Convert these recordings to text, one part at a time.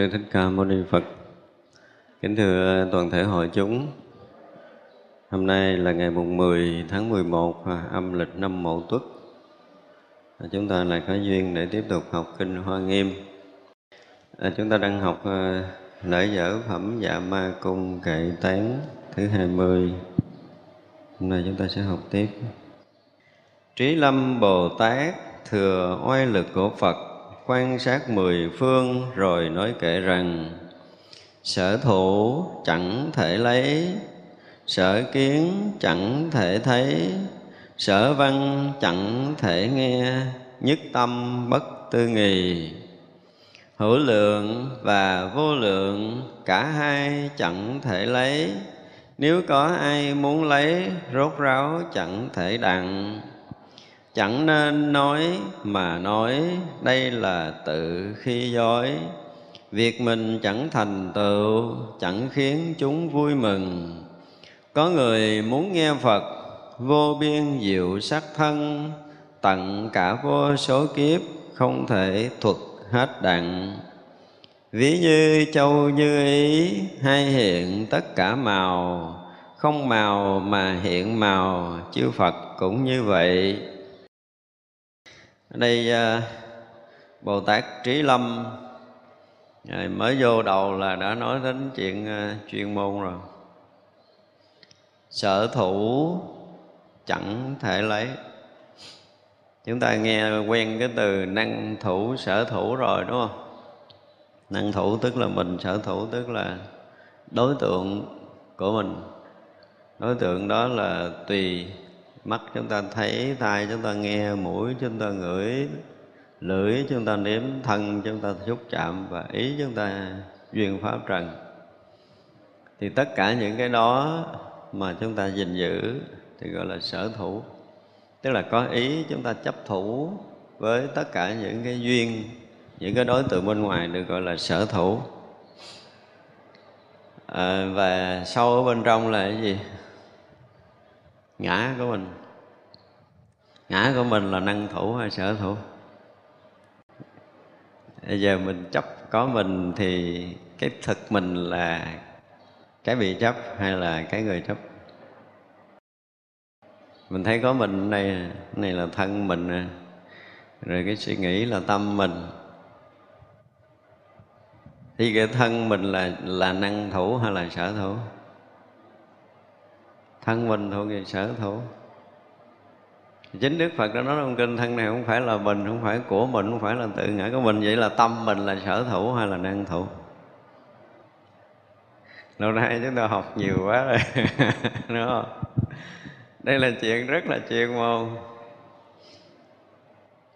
Sư Thích Ca Mâu Ni Phật. Kính thưa toàn thể hội chúng, hôm nay là ngày mùng 10 tháng 11 à, âm lịch năm Mậu Tuất. À, chúng ta lại có duyên để tiếp tục học kinh Hoa Nghiêm. À, chúng ta đang học lễ dở phẩm Dạ Ma Cung Kệ Tán thứ 20. Hôm nay chúng ta sẽ học tiếp. Trí Lâm Bồ Tát thừa oai lực của Phật quan sát mười phương rồi nói kệ rằng, sở thủ chẳng thể lấy, sở kiến chẳng thể thấy, sở văn chẳng thể nghe, nhất tâm bất tư nghì hữu lượng và vô lượng cả hai chẳng thể lấy, nếu có ai muốn lấy, rốt ráo chẳng thể đặng chẳng nên nói mà nói, đây là tự khi dối. Việc mình chẳng thành tựu, chẳng khiến chúng vui mừng. Có người muốn nghe phật, vô biên diệu sắc thân tận cả vô số kiếp, không thể thuật hết đặng. Ví như châu như ý, hay hiện tất cả màu. Không màu mà hiện màu, chư phật cũng như vậy ở đây à, bồ tát trí lâm. Mới vô đầu là đã nói đến chuyện à, chuyên môn rồi. Sở thủ chẳng thể lấy. Chúng ta nghe quen cái từ năng thủ, sở thủ rồi, đúng không? Năng thủ tức là mình, sở thủ tức là đối tượng của mình. Đối tượng đó là tùy mắt chúng ta thấy tai chúng ta nghe mũi chúng ta ngửi lưỡi chúng ta nếm thân chúng ta xúc chạm và ý chúng ta duyên pháp trần. Thì tất cả những cái đó mà chúng ta gìn giữ thì gọi là sở thủ. Tức là có ý chúng ta chấp thủ với tất cả những cái duyên những cái đối tượng bên ngoài được gọi là sở thủ. À, và sâu ở bên trong là cái gì? Ngã của mình. Ngã của mình là năng thủ hay sở thủ? Bây giờ mình chấp, có mình thì cái thực mình là cái bị chấp hay là cái người chấp? Mình thấy có mình này này là thân mình rồi cái suy nghĩ là tâm mình. Thì cái thân mình là là năng thủ hay là sở thủ? Thân mình thuộc về sở thủ chính đức phật đã nói trong kinh thân này không phải là mình không phải của mình không phải là tự ngã của mình. Vậy là tâm mình là sở thủ hay là năng thủ lâu nay chúng ta học nhiều quá rồi đúng không? Đây là chuyện rất là chuyên môn.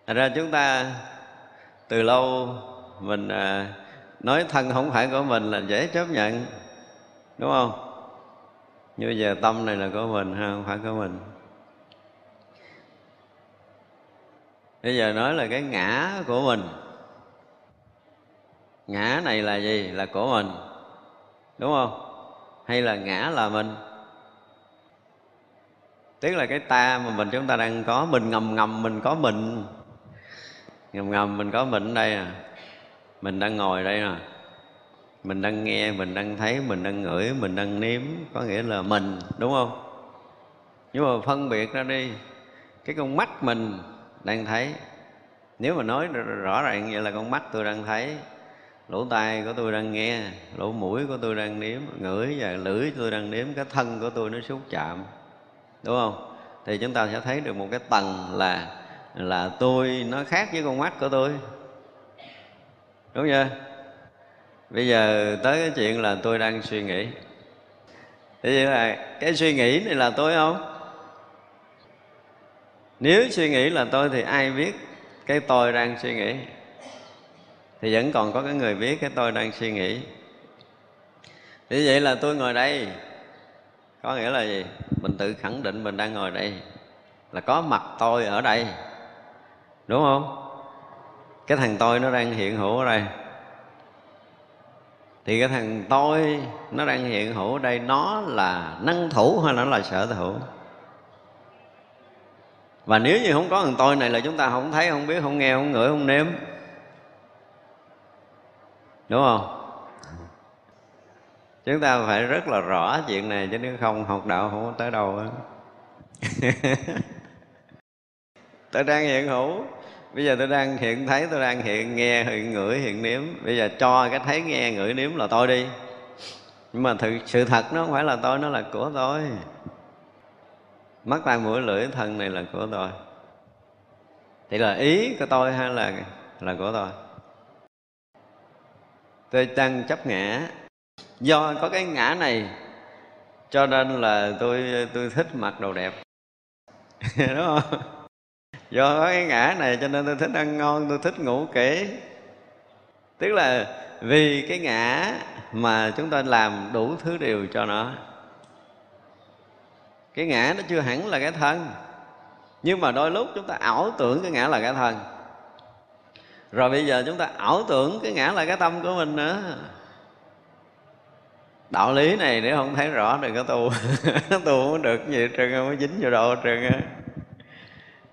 Thật ra chúng ta từ lâu mình à, nói thân không phải của mình là dễ chấp nhận đúng không? Như bây giờ tâm này là của mình ha, không phải của mình. Bây giờ nói là cái ngã của mình. Ngã này là gì? Là của mình. Đúng không? Hay là ngã là mình? Tức là cái ta mà mình, chúng ta đang có mình, ngầm ngầm mình có mình. Ngầm ngầm mình có mình ở đây à mình đang ngồi đây nè mình đang nghe, mình đang thấy, mình đang ngửi, mình đang nếm, có nghĩa là mình, đúng không? Nhưng mà phân biệt ra đi, cái con mắt mình đang thấy. Nếu mà nói rõ ràng vậy là con mắt tôi đang thấy, lỗ tai của tôi đang nghe, lỗ mũi của tôi đang nếm, ngửi và lưỡi tôi đang nếm, cái thân của tôi nó xúc chạm, đúng không? Thì chúng ta sẽ thấy được một cái tầng là là tôi nó khác với con mắt của tôi. Đúng chưa? Bây giờ tới cái chuyện là tôi đang suy nghĩ. Thế vậy là cái suy nghĩ này là tôi không? Nếu suy nghĩ là tôi thì ai biết cái tôi đang suy nghĩ? Thì vẫn còn có cái người biết cái tôi đang suy nghĩ. Như vậy là tôi ngồi đây. Có nghĩa là gì? Mình tự khẳng định mình đang ngồi đây. Là có mặt tôi ở đây. Đúng không? Cái thằng tôi nó đang hiện hữu ở đây thì cái thằng tôi, nó đang hiện hữu ở đây, nó là năng thủ hay nó là sở thủ? Và nếu như không có thằng tôi này là chúng ta không thấy, không biết, không nghe, không ngửi, không nếm. Đúng không? Chúng ta phải rất là rõ chuyện này, chứ nếu không, học đạo không có tới đâu tới đang hiện hữu bây giờ tôi đang hiện thấy tôi đang hiện nghe hiện ngửi hiện nếm. Bây giờ cho cái thấy nghe ngửi nếm là tôi đi. Nhưng mà thực, sự thật nó không phải là tôi nó là của tôi. Mắt tai mũi lưỡi thân này là của tôi. Thì là ý của tôi hay là là của tôi? Tôi đang chấp ngã. Do có cái ngã này cho nên là tôi tôi thích mặc đồ đẹp. Đúng không? Do cái ngã này cho nên tôi thích ăn ngon, tôi thích ngủ kỹ. Tức là vì cái ngã mà chúng ta làm đủ thứ điều cho nó. Cái ngã nó chưa hẳn là cái thân. Nhưng mà đôi lúc chúng ta ảo tưởng cái ngã là cái thân. Rồi bây giờ chúng ta ảo tưởng cái ngã là cái tâm của mình nữa. Đạo lý này nếu không thấy rõ đừng có tu. Tu không được gì trơn không có dính vô độ trơn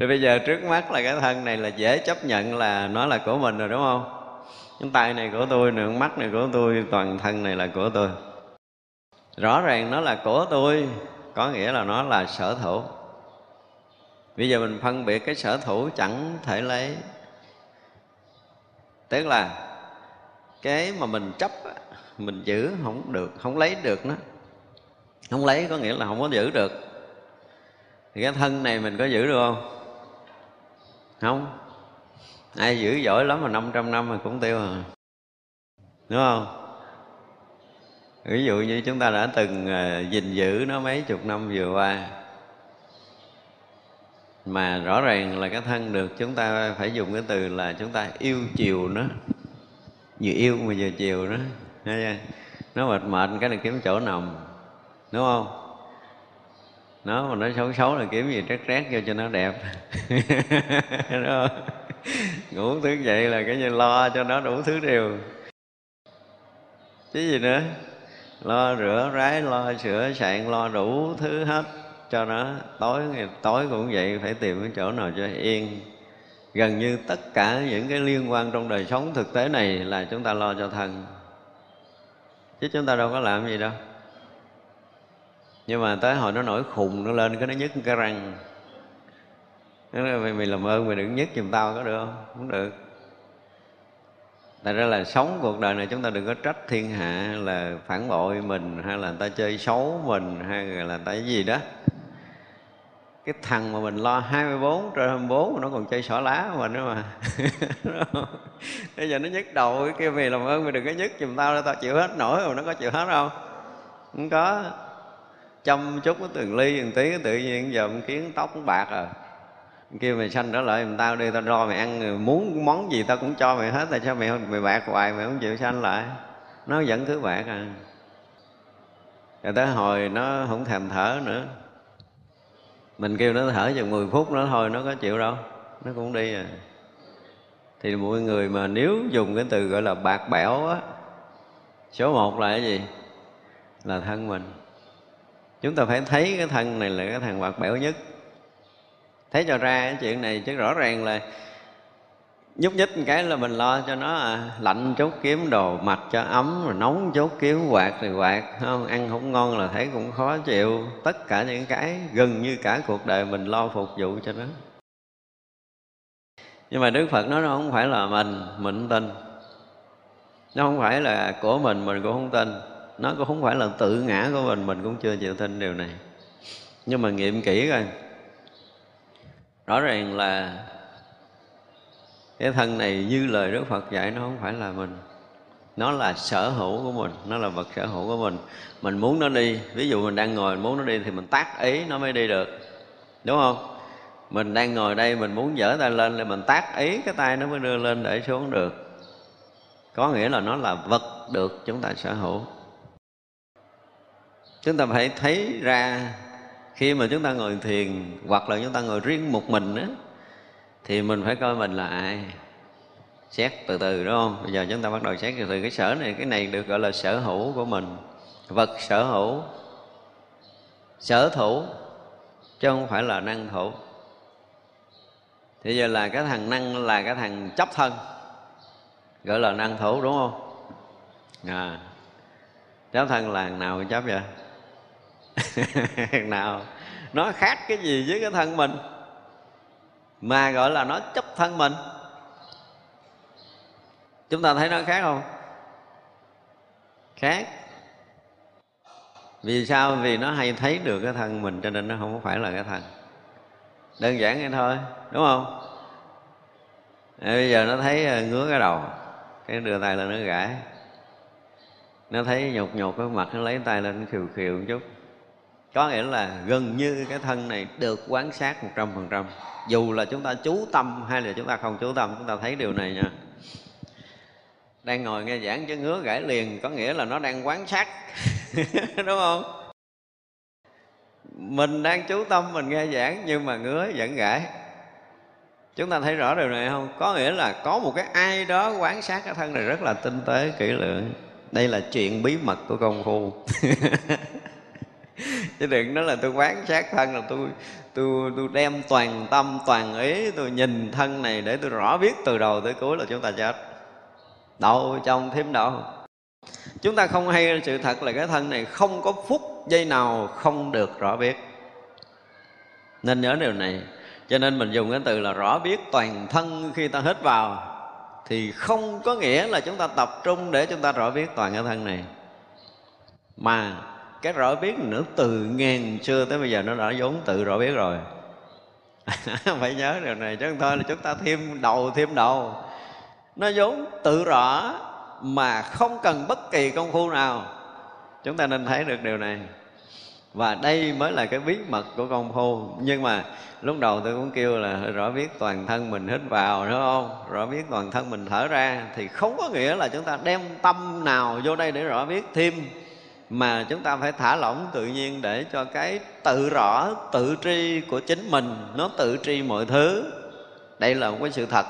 thì bây giờ trước mắt là cái thân này là dễ chấp nhận là nó là của mình rồi, đúng không? Cái tay này của tôi nè mắt này của tôi, toàn thân này là của tôi. Rõ ràng nó là của tôi, có nghĩa là nó là sở thủ bây giờ mình phân biệt cái sở thủ chẳng thể lấy. Tức là cái mà mình chấp mình giữ không được, không lấy được nó. Không lấy có nghĩa là không có giữ được. Thì cái thân này mình có giữ được không? Không. Ai giữ giỏi lắm mà 500 năm mà cũng tiêu à. Đúng không? Ví dụ như chúng ta đã từng à, gìn giữ nó mấy chục năm vừa qua, mà rõ ràng là cái thân được chúng ta phải dùng cái từ là chúng ta yêu chiều nó, vừa yêu mà vừa chiều nó nó mệt mệt cái này kiếm chỗ nằm, đúng không? Nó mà nó xấu xấu là kiếm gì trét trét vô cho nó đẹp. Ngủ thức dậy là cái như lo cho nó đủ thứ điều chứ gì nữa. Lo rửa, rái, lo sửa, sạn, lo đủ thứ hết cho nó. Tối ngày, tối cũng vậy, phải tìm cái chỗ nào cho yên. Gần như tất cả những cái liên quan trong đời sống thực tế này là chúng ta lo cho thân. Chứ chúng ta đâu có làm gì đâu nhưng mà tới hồi nó nổi khùng nó lên cái nó nhức cái răng. Nó nói, mày, mày làm ơn mày đừng nhức giùm tao có được không? Không được. Tại ra là sống cuộc đời này chúng ta đừng có trách thiên hạ là phản bội mình hay là người ta chơi xấu mình hay là người ta cái gì đó. cái thằng mà mình lo 24 trên 24 nó còn chơi xỏ lá của mình nữa mà. Bây giờ nó nhức đầu cái kia mày làm ơn mày đừng có nhức giùm tao tao chịu hết nổi rồi nó có chịu hết không? Không có chăm chút cái từng ly từng tí tự nhiên giờ kiến tóc bạc à. Kêu mày sanh trở lại giùm tao đi, tao lo mày ăn muốn món gì tao cũng cho mày hết tại sao mày mày bạc hoài, mày không chịu sanh lại. Nó vẫn cứ bạc à. Rồi tới hồi nó không thèm thở nữa. Mình kêu nó thở chừng 10 phút nó thôi, nó có chịu đâu, nó cũng đi à. Thì mọi người mà nếu dùng cái từ gọi là bạc bẽo á, số một là cái gì? Là thân mình chúng ta phải thấy cái thân này là cái thằng hoạt bẻo nhất. Thấy cho ra cái chuyện này chứ rõ ràng là nhúc nhích một cái là mình lo cho nó à, lạnh chốt kiếm đồ mặc cho ấm rồi nóng chốt kiếm quạt thì quạt không? Ăn không ngon là thấy cũng khó chịu. Tất cả những cái gần như cả cuộc đời mình lo phục vụ cho nó. Nhưng mà đức phật nói nó không phải là mình mình tin. Nó không phải là của mình mình cũng không tin nó cũng không phải là tự ngã của mình mình cũng chưa chịu tin điều này. Nhưng mà nghiệm kỹ coi. Rõ ràng là cái thân này như lời Đức Phật dạy, nó không phải là mình. Nó là sở hữu của mình, nó là vật sở hữu của mình. Mình muốn nó đi, ví dụ mình đang ngồi, mình muốn nó đi thì mình tác ý nó mới đi được. Đúng không? Mình đang ngồi đây, mình muốn dở tay lên thì mình tác ý cái tay nó mới đưa lên để xuống được. Có nghĩa là nó là vật được chúng ta sở hữu chúng ta phải thấy ra khi mà chúng ta ngồi thiền hoặc là chúng ta ngồi riêng một mình á, thì mình phải coi mình là ai? Xét từ từ, đúng không? Bây giờ chúng ta bắt đầu xét từ từ. Cái sở này, cái này được gọi là sở hữu của mình. Vật sở hữu. Sở thủ, chứ không phải là năng thủ. Thì giờ là cái thằng năng, là cái thằng chấp thân, gọi là năng thủ, đúng không? À chấp thân là nào chấp vậy? nào, nó khác cái gì với cái thân mình? Mà gọi là nó chấp thân mình. Chúng ta thấy nó khác không? Khác. Vì sao? Vì nó hay thấy được cái thân mình, cho nên nó không phải là cái thân. Đơn giản vậy thôi, đúng không? Ờ, bây giờ nó thấy ờ, ngứa cái đầu, cái đưa tay lên nó gãi. Nó thấy nhột nhột cái mặt, nó lấy tay lên nó khiều khiều một chút có nghĩa là gần như cái thân này được quán sát một trăm phần trăm. Dù là chúng ta chú tâm hay là chúng ta không chú tâm, chúng ta thấy điều này nha. Đang ngồi nghe giảng chứ ngứa gãy liền, có nghĩa là nó đang quán sát, đúng không? Mình đang chú tâm, mình nghe giảng nhưng mà ngứa vẫn gãy chúng ta thấy rõ điều này không? Có nghĩa là có một cái ai đó quán sát cái thân này rất là tinh tế, kỹ lưỡng. Đây là chuyện bí mật của công phu. chứ đừng nói là tôi quán sát thân là tôi tôi tôi đem toàn tâm, toàn ý tôi nhìn thân này để tôi rõ biết từ đầu tới cuối là chúng ta chết. Đâu trong thêm đâu. Chúng ta không hay sự thật là cái thân này không có phút giây nào không được rõ biết. Nên nhớ điều này. Cho nên mình dùng cái từ là rõ biết toàn thân khi ta hít vào thì không có nghĩa là chúng ta tập trung để chúng ta rõ biết toàn cái thân này. Mà cái rõ biết nữa, từ ngàn xưa tới bây giờ nó đã vốn tự rõ biết rồi. Phải nhớ điều này, chứ không thôi, là chúng ta thêm đầu thêm đầu. Nó vốn tự rõ mà không cần bất kỳ công phu nào. Chúng ta nên thấy được điều này. Và đây mới là cái bí mật của công phu. Nhưng mà lúc đầu tôi cũng kêu là rõ biết toàn thân mình hít vào, đúng không? Rõ biết toàn thân mình thở ra, thì không có nghĩa là chúng ta đem tâm nào vô đây để rõ biết thêm mà chúng ta phải thả lỏng tự nhiên để cho cái tự rõ, tự tri của chính mình, nó tự tri mọi thứ. Đây là một cái sự thật.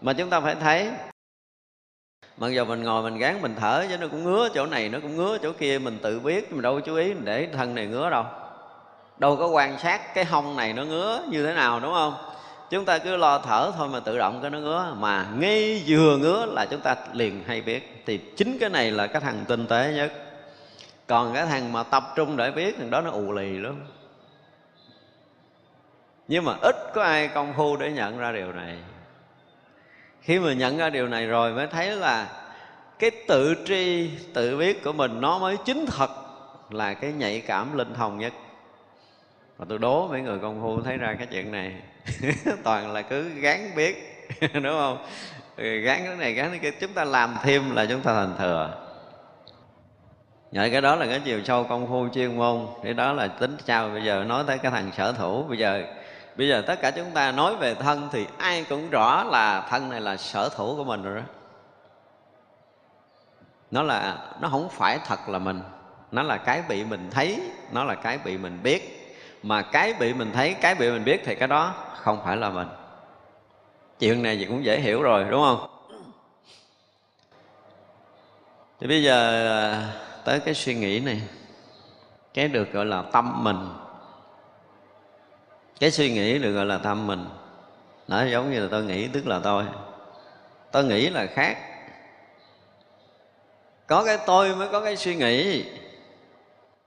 Mà chúng ta phải thấy, mặc dù mình ngồi mình gán mình thở chứ nó cũng ngứa chỗ này, nó cũng ngứa chỗ kia, mình tự biết, mình đâu có chú ý mình để thân này ngứa đâu. Đâu có quan sát cái hông này nó ngứa như thế nào, đúng không? Chúng ta cứ lo thở thôi mà tự động cái nó ngứa. Mà ngay vừa ngứa là chúng ta liền hay biết. Thì chính cái này là cái thằng tinh tế nhất còn cái thằng mà tập trung để biết thằng đó nó ù lì lắm. Nhưng mà ít có ai công phu để nhận ra điều này. Khi mà nhận ra điều này rồi mới thấy là cái tự tri, tự biết của mình nó mới chính thật là cái nhạy cảm linh thông nhất. Mà tôi đố mấy người công phu thấy ra cái chuyện này, toàn là cứ gán biết đúng không? Gán cái này, gán cái kia, chúng ta làm thêm là chúng ta thành thừa vậy cái đó là cái chiều sâu công phu chuyên môn. Thì đó là tính sao bây giờ nói tới cái thằng sở thủ. Bây giờ bây giờ tất cả chúng ta nói về thân Thì ai cũng rõ là thân này là sở thủ của mình rồi đó. Nó là nó không phải thật là mình. Nó là cái bị mình thấy Nó là cái bị mình biết. Mà cái bị mình thấy, cái bị mình biết Thì cái đó không phải là mình. Chuyện này thì cũng dễ hiểu rồi đúng không? Thì bây giờ tới cái suy nghĩ này, cái được gọi là tâm mình. Cái suy nghĩ được gọi là tâm mình, nó giống như là tôi nghĩ tức là tôi. Tôi nghĩ là khác. Có cái tôi mới có cái suy nghĩ,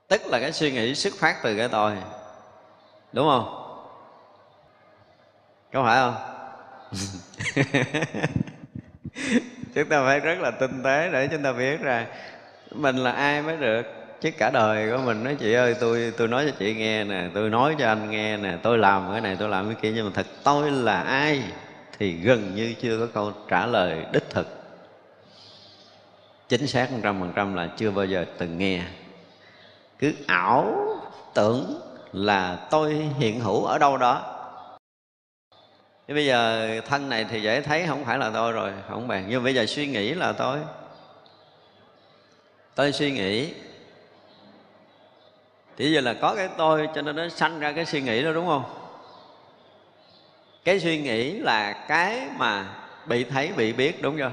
tức là cái suy nghĩ xuất phát từ cái tôi. Đúng không? Có phải không? Chúng ta phải rất là tinh tế để chúng ta biết ra mình là ai mới được? Chứ cả đời của mình nói, chị ơi, tôi tôi nói cho chị nghe nè, tôi nói cho anh nghe nè, tôi làm cái này, tôi làm cái kia. Nhưng mà thật tôi là ai thì gần như chưa có câu trả lời đích thực. Chính xác một trăm phần trăm là chưa bao giờ từng nghe. Cứ ảo tưởng là tôi hiện hữu ở đâu đó. Thế bây giờ thân này thì dễ thấy, không phải là tôi rồi, không bạn. nhưng bây giờ suy nghĩ là tôi tôi suy nghĩ. Thì giờ là có cái tôi cho nên nó sanh ra cái suy nghĩ đó, đúng không? Cái suy nghĩ là cái mà bị thấy, bị biết, đúng chưa?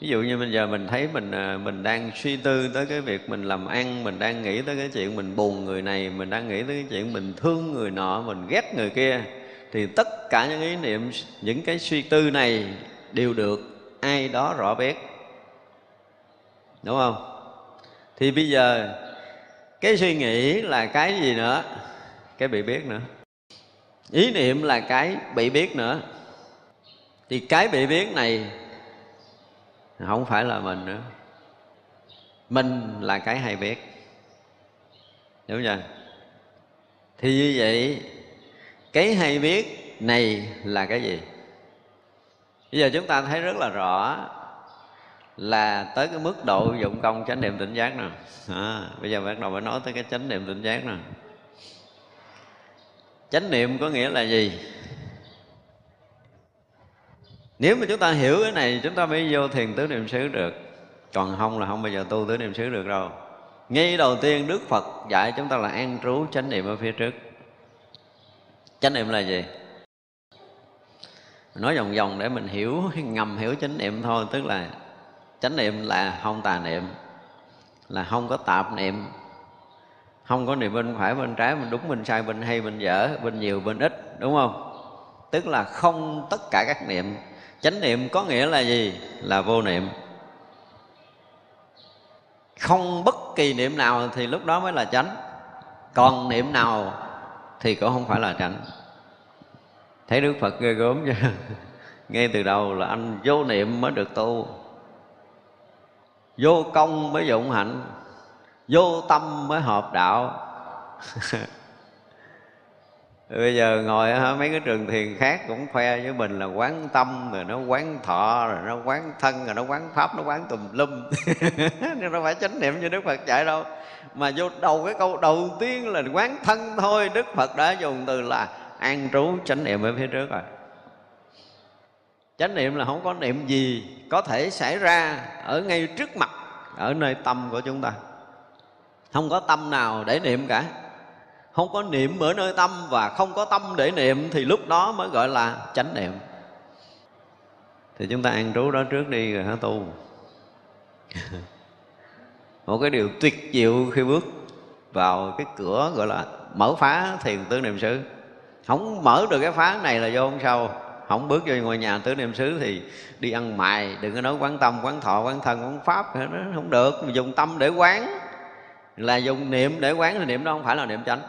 Ví dụ như bây giờ mình thấy mình à, mình đang suy tư tới cái việc mình làm ăn, mình đang nghĩ tới cái chuyện mình buồn người này, mình đang nghĩ tới cái chuyện mình thương người nọ, mình ghét người kia, thì tất cả những ý niệm, những cái suy tư này đều được ai đó rõ biết đúng không? Thì bây giờ cái suy nghĩ là cái gì nữa? Cái bị biết nữa. Ý niệm là cái bị biết nữa. Thì cái bị biết này không phải là mình nữa. Mình là cái hay biết. Đúng chưa? Thì như vậy, cái hay biết này là cái gì? Bây giờ chúng ta thấy rất là rõ là tới cái mức độ dụng công chánh niệm tỉnh giác nè à, bây giờ bắt đầu phải nói tới cái chánh niệm tỉnh giác nè chánh niệm có nghĩa là gì? Nếu mà chúng ta hiểu cái này chúng ta mới vô thiền tứ niệm xứ được. Còn không là không bao giờ tu tứ niệm xứ được đâu. Ngay đầu tiên đức phật dạy chúng ta là an trú chánh niệm ở phía trước. Chánh niệm là gì? Nói vòng vòng để mình hiểu ngầm hiểu chánh niệm thôi tức là chánh niệm là không tà niệm, là không có tạp niệm. Không có niệm bên phải, bên trái, bên đúng, bên sai, bên hay, bên dở, bên nhiều, bên ít, đúng không? Tức là không tất cả các niệm. Chánh niệm có nghĩa là gì? Là vô niệm. Không bất kỳ niệm nào thì lúc đó mới là chánh. Còn niệm nào thì cũng không phải là chánh. Thấy đức phật ghê gớm chưa? Ngay từ đầu là anh vô niệm mới được tu vô công mới dụng hạnh, vô tâm mới hợp đạo. Bây giờ ngồi mấy cái trường thiền khác cũng khoe với mình là quán tâm, rồi nó quán thọ, rồi nó quán thân, rồi nó quán pháp, nó quán tùm lum. Nhưng nó phải chánh niệm như đức phật dạy đâu. Mà vô đầu cái câu đầu tiên là quán thân thôi, đức phật đã dùng từ là an trú chánh niệm ở phía trước rồi chánh niệm là không có niệm gì có thể xảy ra ở ngay trước mặt, ở nơi tâm của chúng ta. Không có tâm nào để niệm cả. Không có niệm ở nơi tâm và không có tâm để niệm thì lúc đó mới gọi là chánh niệm. Thì chúng ta an trú đó trước đi rồi hả tu? Một cái điều tuyệt diệu khi bước vào cái cửa gọi là mở phá thiền tứ niệm xứ không mở được cái phá này là vô không sao không bước vô ngôi nhà tứ niệm xứ thì đi ăn mài, đừng có nói quán tâm, quán thọ, quán thân, quán pháp nó không được. Dùng tâm để quán là dùng niệm để quán thì niệm đó không phải là niệm chánh.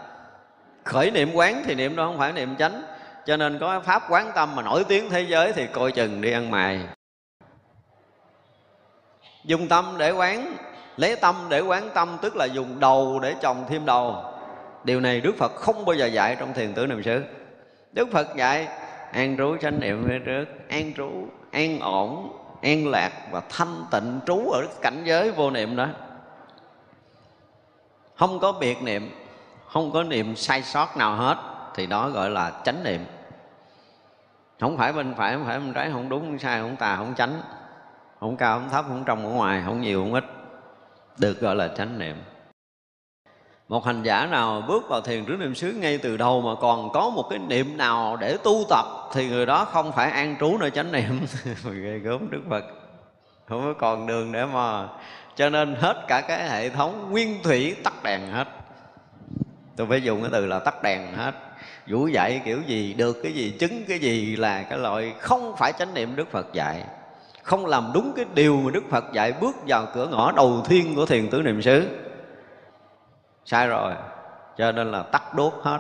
Khởi niệm quán thì niệm đó không phải niệm chánh. Cho nên có pháp quán tâm mà nổi tiếng thế giới thì coi chừng đi ăn mài. Dùng tâm để quán, lấy tâm để quán tâm tức là dùng đầu để trồng thêm đầu. Điều này đức phật không bao giờ dạy trong thiền tử niệm xứ. Đức phật dạy an trú chánh niệm phía trước, an trú, an ổn, an lạc và thanh tịnh trú ở cảnh giới vô niệm đó. Không có biệt niệm, không có niệm sai sót nào hết, thì đó gọi là chánh niệm. Không phải bên phải, không phải bên trái, không đúng, không sai, không tà, không chánh. Không cao, không thấp, không trong, không ngoài, không nhiều, không ít. Được gọi là chánh niệm một hành giả nào bước vào thiền trước niệm xứ ngay từ đầu mà còn có một cái niệm nào để tu tập thì người đó không phải an trú nơi chánh niệm. Ghê gớm, đức phật. Không có còn đường để mà. Cho nên hết cả cái hệ thống nguyên thủy tắt đèn hết. Tôi phải dùng cái từ là tắt đèn hết. Vũ dạy kiểu gì, được cái gì, chứng cái gì là cái loại không phải chánh niệm đức phật dạy. Không làm đúng cái điều mà đức phật dạy bước vào cửa ngõ đầu tiên của thiền tứ niệm xứ sai rồi. Cho nên là tắt đốt hết.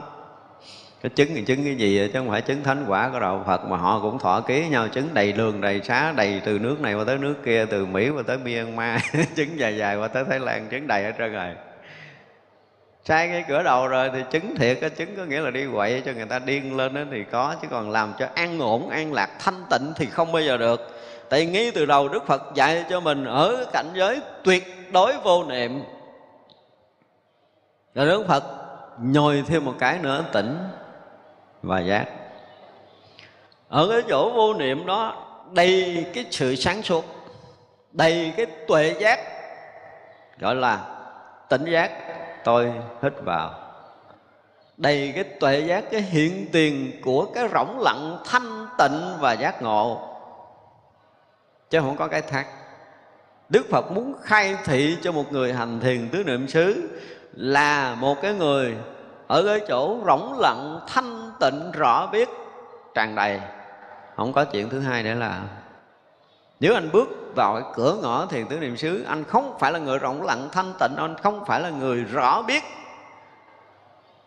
Cái chứng thì chứng cái gì chứ không phải chứng thánh quả của đạo Phật mà họ cũng thọ ký nhau chứng đầy đường đầy xá, đầy từ nước này qua tới nước kia, từ Mỹ qua tới Myanmar chứng dài dài qua tới Thái Lan chứng đầy ở trơn rồi. Sai cái cửa đầu rồi thì chứng thiệt cái chứng có nghĩa là đi quậy cho người ta điên lên đó thì có, chứ còn làm cho an ổn, an lạc, thanh tịnh thì không bao giờ được. Tại ngay từ đầu đức phật dạy cho mình, ở cảnh giới tuyệt đối vô niệm rồi đức phật, nhồi thêm một cái nữa, tỉnh và giác. Ở cái chỗ vô niệm đó, đầy cái sự sáng suốt, đầy cái tuệ giác, gọi là tỉnh giác, tôi hít vào. Đầy cái tuệ giác, cái hiện tiền của cái rỗng lặng, thanh tịnh và giác ngộ. Chứ không có cái thác. Đức Phật muốn khai thị cho một người hành thiền tứ niệm xứ là một cái người ở cái chỗ rỗng lặng, thanh tịnh, rõ biết, tràn đầy. Không có chuyện thứ hai nữa là nếu anh bước vào cái cửa ngõ thiền tứ niệm xứ, anh không phải là người rộng lặng, thanh tịnh, anh không phải là người rõ biết,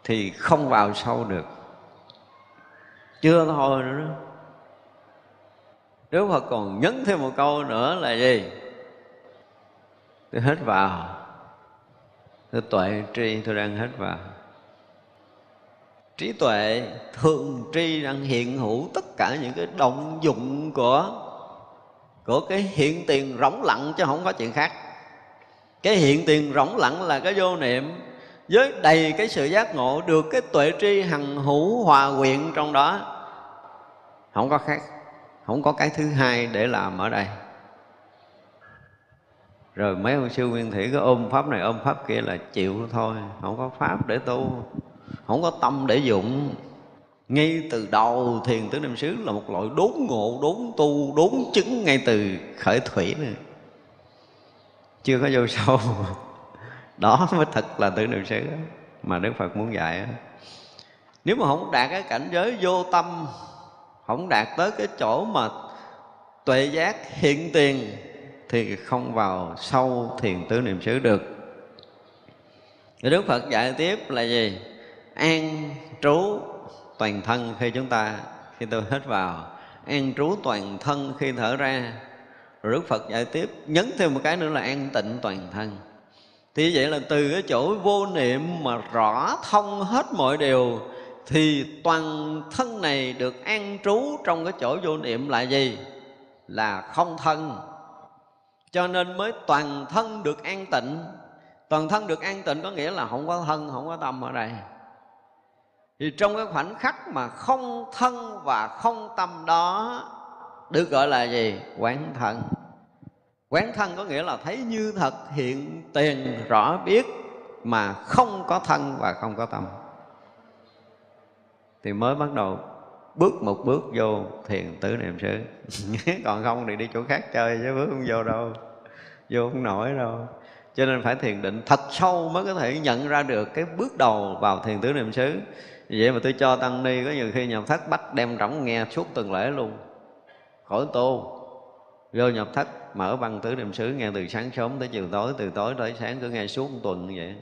thì không vào sâu được. Chưa thôi nữa đó. Đức Phật còn nhấn thêm một câu nữa là gì? Tôi hết vào tôi tuệ tri tôi đang hết vào. Trí tuệ thường tri đang hiện hữu tất cả những cái động dụng của của cái hiện tiền rỗng lặng chứ không có chuyện khác. Cái hiện tiền rỗng lặng là cái vô niệm với đầy cái sự giác ngộ được cái tuệ tri hằng hữu hòa quyện trong đó. Không có khác, không có cái thứ hai để làm ở đây rồi mấy ông sư nguyên thủy cứ ôm pháp này, ôm pháp kia là chịu thôi. Không có pháp để tu, không có tâm để dụng. Ngay từ đầu thiền tứ niệm xứ là một loại đốn ngộ, đốn tu, đốn chứng ngay từ khởi thủy này. Chưa có vô sâu. Đó mới thật là tứ niệm xứ mà đức phật muốn dạy nếu mà không đạt cái cảnh giới vô tâm, không đạt tới cái chỗ mà tuệ giác hiện tiền thì không vào sâu thiền tứ niệm xứ được. Đức Phật dạy tiếp là gì? An trú toàn thân khi chúng ta, khi tôi hết vào. An trú toàn thân khi thở ra. Rồi đức phật dạy tiếp, nhấn thêm một cái nữa là an tịnh toàn thân. Thì vậy là từ cái chỗ vô niệm mà rõ thông hết mọi điều, thì toàn thân này được an trú trong cái chỗ vô niệm là gì? Là không thân cho nên mới toàn thân được an tịnh. Toàn thân được an tịnh có nghĩa là không có thân, không có tâm ở đây. Thì trong cái khoảnh khắc mà không thân và không tâm đó, được gọi là gì? Quán thân. Quán thân có nghĩa là thấy như thật, hiện tiền rõ, biết mà không có thân và không có tâm. Thì mới bắt đầu bước một bước vô thiền tứ niệm xứ. Còn không thì đi chỗ khác chơi chứ, bước không vô đâu vô không nổi đâu. Cho nên phải thiền định thật sâu mới có thể nhận ra được cái bước đầu vào thiền tứ niệm xứ. Vậy mà tôi cho tăng ni có nhiều khi nhập thất bắt đem rỗng nghe suốt tuần lễ luôn. Khỏi tu. Vô nhập thất, mở băng tứ niệm xứ, nghe từ sáng sớm tới chiều tối, từ tối tới sáng, cứ nghe suốt một tuần như vậy.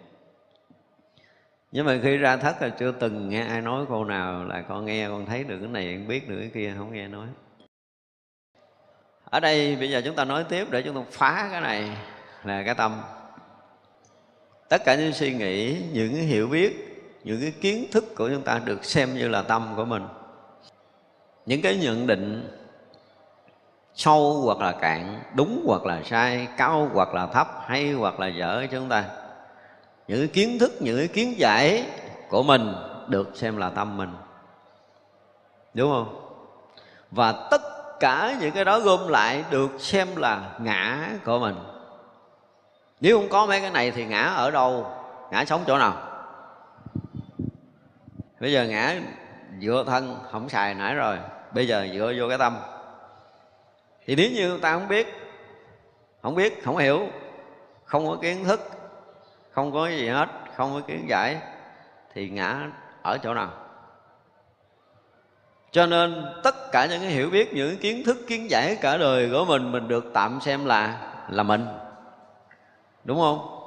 Nhưng mà khi ra thất là chưa từng nghe ai nói câu nào là con nghe, con thấy được cái này, con biết được cái kia, không nghe nói ở đây bây giờ chúng ta nói tiếp để chúng ta phá cái này là cái tâm. Tất cả những suy nghĩ, những hiểu biết, những cái kiến thức của chúng ta được xem như là tâm của mình. Những cái nhận định sâu hoặc là cạn, đúng hoặc là sai, cao hoặc là thấp, hay hoặc là dở chúng ta. Những cái kiến thức, những cái kiến giải của mình được xem là tâm mình. Đúng không? Và tất cả những cái đó gom lại được xem là ngã của mình. Nếu không có mấy cái này thì ngã ở đâu? Ngã sống chỗ nào? Bây giờ ngã dựa thân, không xài nãy rồi. Bây giờ dựa vô cái tâm. Thì nếu như ta không biết không biết, không hiểu, không có kiến thức, không có gì hết, không có kiến giải, thì ngã ở chỗ nào? Cho nên tất cả những cái hiểu biết, những kiến thức, kiến giải cả đời của mình mình được tạm xem là là mình. Đúng không?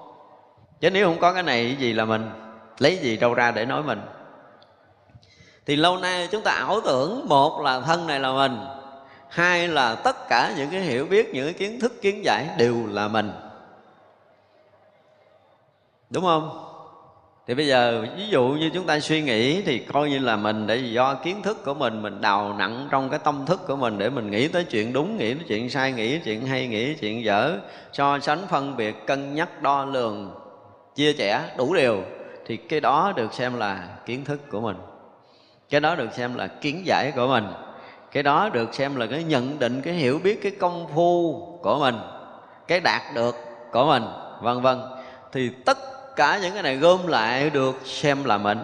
Chứ nếu không có cái này gì là mình? Lấy gì đâu ra để nói mình? Thì lâu nay chúng ta ảo tưởng một là thân này là mình, hai là tất cả những cái hiểu biết, những cái kiến thức, kiến giải đều là mình. Đúng không? Thì bây giờ, ví dụ như chúng ta suy nghĩ thì coi như là mình để do kiến thức của mình mình đào nặng trong cái tâm thức của mình để mình nghĩ tới chuyện đúng, nghĩ tới chuyện sai, nghĩ tới chuyện hay, nghĩ tới chuyện dở. So sánh, phân biệt, cân nhắc, đo lường, chia sẻ đủ điều thì cái đó được xem là kiến thức của mình. Cái đó được xem là kiến giải của mình. Cái đó được xem là cái nhận định, cái hiểu biết, cái công phu của mình, cái đạt được của mình, vân vân. Thì tất cả những cái này gom lại được xem là mình.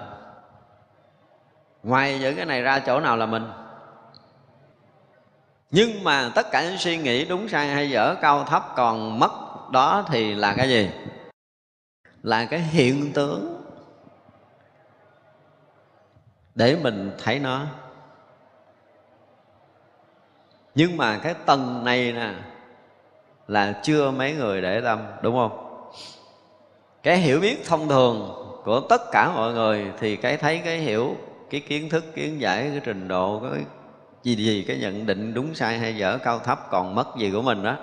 Ngoài những cái này ra chỗ nào là mình? Nhưng mà tất cả những suy nghĩ đúng sai hay dở cao thấp còn mất, đó thì là cái gì? Là cái hiện tướng để mình thấy nó. Nhưng mà cái tầng này nè, là chưa mấy người để tâm, đúng không? Cái hiểu biết thông thường của tất cả mọi người thì cái thấy, cái hiểu, cái kiến thức, kiến giải, cái trình độ, cái gì gì, cái nhận định đúng sai hay dở, cao thấp, còn mất gì của mình đó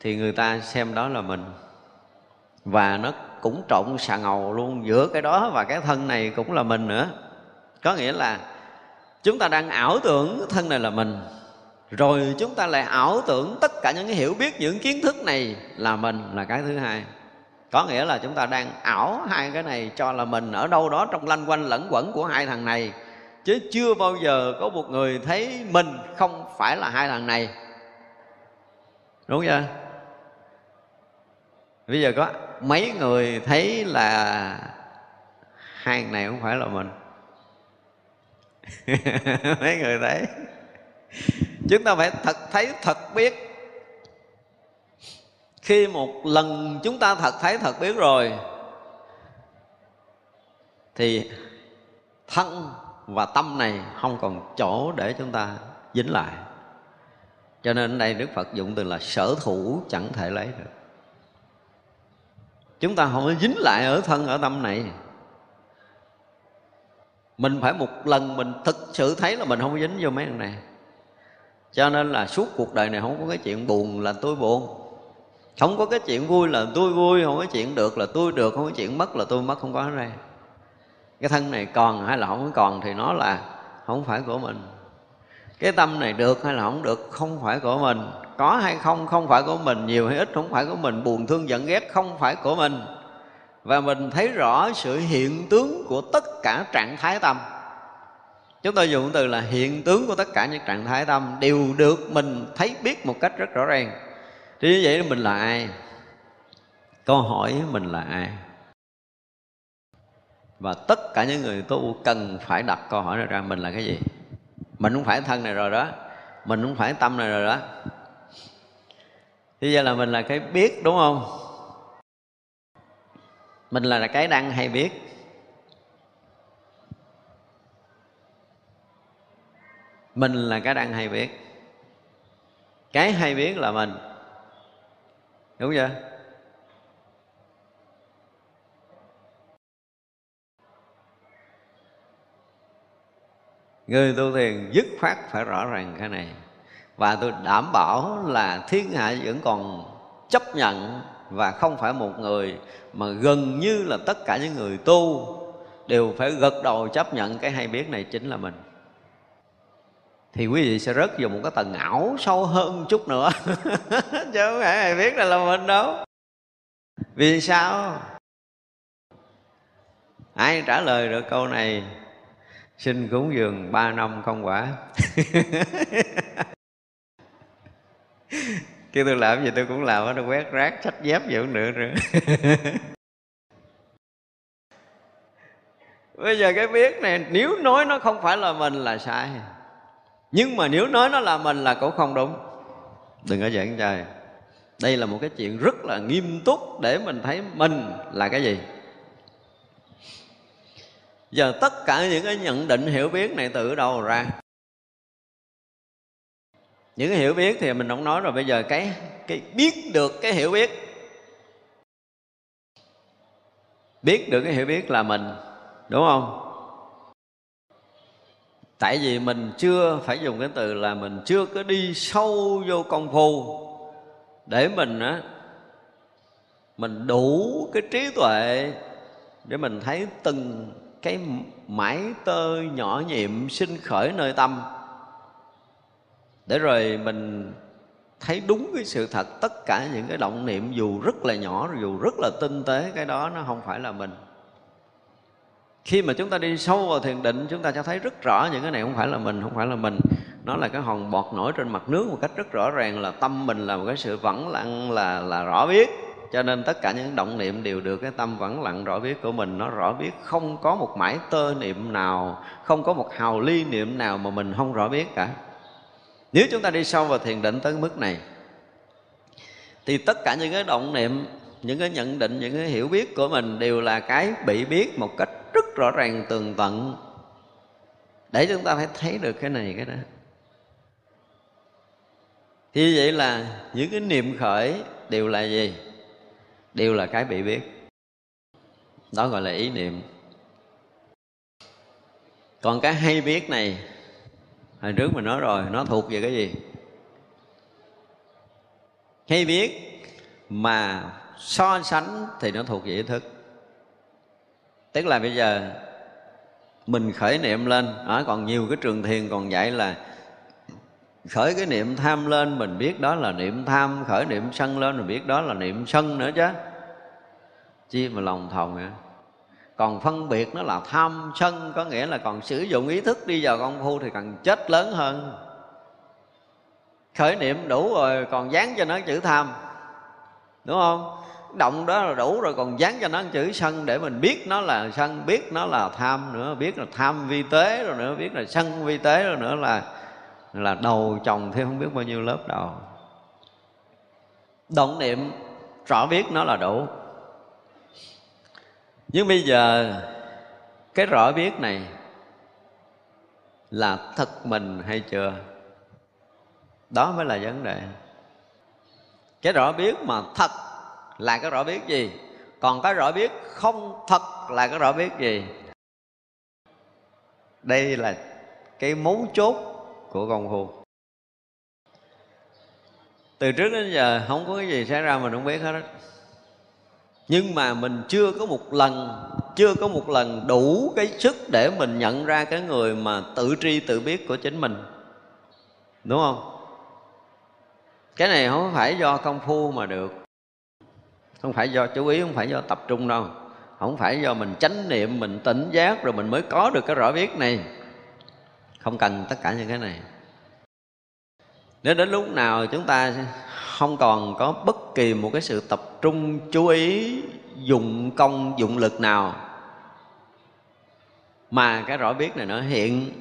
thì người ta xem đó là mình. Và nó cũng trộn xà ngầu luôn, giữa cái đó và cái thân này cũng là mình nữa. Có nghĩa là chúng ta đang ảo tưởng thân này là mình, rồi chúng ta lại ảo tưởng tất cả những cái hiểu biết, những kiến thức này là mình, là cái thứ hai có nghĩa là chúng ta đang ảo hai cái này cho là mình ở đâu đó trong lanh quanh lẫn quẩn của hai thằng này. Chứ chưa bao giờ có một người thấy mình không phải là hai thằng này. Đúng chưa? Bây giờ có mấy người thấy là hai thằng này không phải là mình? Mấy người thấy? Chúng ta phải thật, thấy thật biết khi một lần chúng ta thật thấy thật biết rồi, thì thân và tâm này không còn chỗ để chúng ta dính lại. Cho nên ở đây đức phật dụng từ là sở thủ chẳng thể lấy được. Chúng ta không có dính lại ở thân ở tâm này. Mình phải một lần mình thực sự thấy là mình không có dính vô mấy thằng này. Cho nên là suốt cuộc đời này không có cái chuyện buồn là tôi buồn không có cái chuyện vui là tôi vui, không có chuyện được là tôi được, không có chuyện mất là tôi mất, không có ở đây cái thân này còn hay là không còn thì nó là không phải của mình. Cái tâm này được hay là không được không phải của mình. Có hay không không phải của mình. Nhiều hay ít không phải của mình. Buồn, thương, giận, ghét không phải của mình. Và mình thấy rõ sự hiện tướng của tất cả trạng thái tâm. Chúng tôi dùng từ là hiện tướng của tất cả những trạng thái tâm đều được mình thấy biết một cách rất rõ ràng thì như vậy mình là ai? Câu hỏi mình là ai? Và tất cả những người tu cần phải đặt câu hỏi này ra, mình là cái gì? Mình không phải thân này rồi đó. Mình không phải tâm này rồi đó. Thì giờ là mình là cái biết, đúng không? Mình là cái đang hay biết. Mình là cái đang hay biết. Cái hay biết là mình đúng chưa người tu thiền dứt khoát phải rõ ràng cái này. Và tôi đảm bảo là thiên hạ vẫn còn chấp nhận và không phải một người mà gần như là tất cả những người tu đều phải gật đầu chấp nhận cái hay biết này chính là mình thì quý vị sẽ rớt vào một cái tầng ảo sâu hơn chút nữa. Chứ không phải ai biết là là mình đâu vì sao? Ai trả lời được câu này? Xin cúng dường ba năm không quả. Kêu tôi làm gì tôi cũng làm nó quét rác sách dép gì nữa nữa. Bây giờ cái biết này, nếu nói nó không phải là mình là sai nhưng mà nếu nói nó là mình là cũng không đúng. Đừng có giảng chơi. Đây là một cái chuyện rất là nghiêm túc để mình thấy mình là cái gì. Giờ tất cả những cái nhận định hiểu biết này từ đâu ra? Những cái hiểu biết thì mình không nói rồi, bây giờ cái cái biết được cái hiểu biết. Biết được cái hiểu biết là mình, đúng không? Tại vì mình chưa phải dùng cái từ là mình chưa có đi sâu vô công phu. Để mình á, mình đủ cái trí tuệ để mình thấy từng cái mãi tơ nhỏ nhiệm sinh khởi nơi tâm. Để rồi mình thấy đúng cái sự thật, tất cả những cái động niệm dù rất là nhỏ, dù rất là tinh tế, cái đó nó không phải là mình khi mà chúng ta đi sâu vào thiền định, chúng ta sẽ thấy rất rõ những cái này không phải là mình, không phải là mình. Nó là cái hòn bọt nổi trên mặt nước một cách rất rõ ràng là tâm mình là một cái sự vẫn lặng, là là rõ biết. Cho nên tất cả những động niệm đều được cái tâm vẫn lặng, rõ biết của mình. Nó rõ biết không có một mãi tơ niệm nào, không có một hào ly niệm nào mà mình không rõ biết cả. Nếu chúng ta đi sâu vào thiền định tới mức này, thì tất cả những cái động niệm, những cái nhận định, những cái hiểu biết của mình đều là cái bị biết một cách rất rõ ràng tường tận. Để chúng ta phải thấy được cái này, cái đó. Thì vậy là những cái niệm khởi đều là gì? Đều là cái bị biết. Đó gọi là ý niệm. Còn cái hay biết này, hồi trước mình nói rồi, nó thuộc về cái gì? Hay biết mà so sánh thì nó thuộc về ý thức tức là bây giờ mình khởi niệm lên ở còn nhiều cái trường thiền còn dạy là khởi cái niệm tham lên, mình biết đó là niệm tham, khởi niệm sân lên, mình biết đó là niệm sân nữa chứ. Chi mà lòng thòng vậy? Còn phân biệt nó là tham sân, có nghĩa là còn sử dụng ý thức đi vào công phu thì cần chết lớn hơn. Khởi niệm đủ rồi, còn dán cho nó chữ tham. Đúng không? Động đó là đủ rồi, còn dán cho nó chữ sân để mình biết nó là sân, biết nó là tham nữa, biết là tham vi tế rồi nữa, biết là sân vi tế rồi nữa là là đầu chồng thêm không biết bao nhiêu lớp đầu. Động niệm, rõ biết nó là đủ. Nhưng bây giờ, cái rõ biết này là thật mình hay chưa? Đó mới là vấn đề. Cái rõ biết mà thật là cái rõ biết gì? Còn cái rõ biết không thật là cái rõ biết gì? Đây là cái mấu chốt của công phu từ trước đến giờ không có cái gì xảy ra mình không biết hết đó nhưng mà mình chưa có một lần, chưa có một lần đủ cái sức để mình nhận ra cái người mà tự tri tự biết của chính mình. Đúng không? Cái này không phải do công phu mà được không phải do chú ý, không phải do tập trung đâu. Không phải do mình chánh niệm, mình tỉnh giác rồi mình mới có được cái rõ biết này. Không cần tất cả những cái này. Nếu đến lúc nào chúng ta không còn có bất kỳ một cái sự tập trung, chú ý, dụng công, dụng lực nào, mà cái rõ biết này nó hiện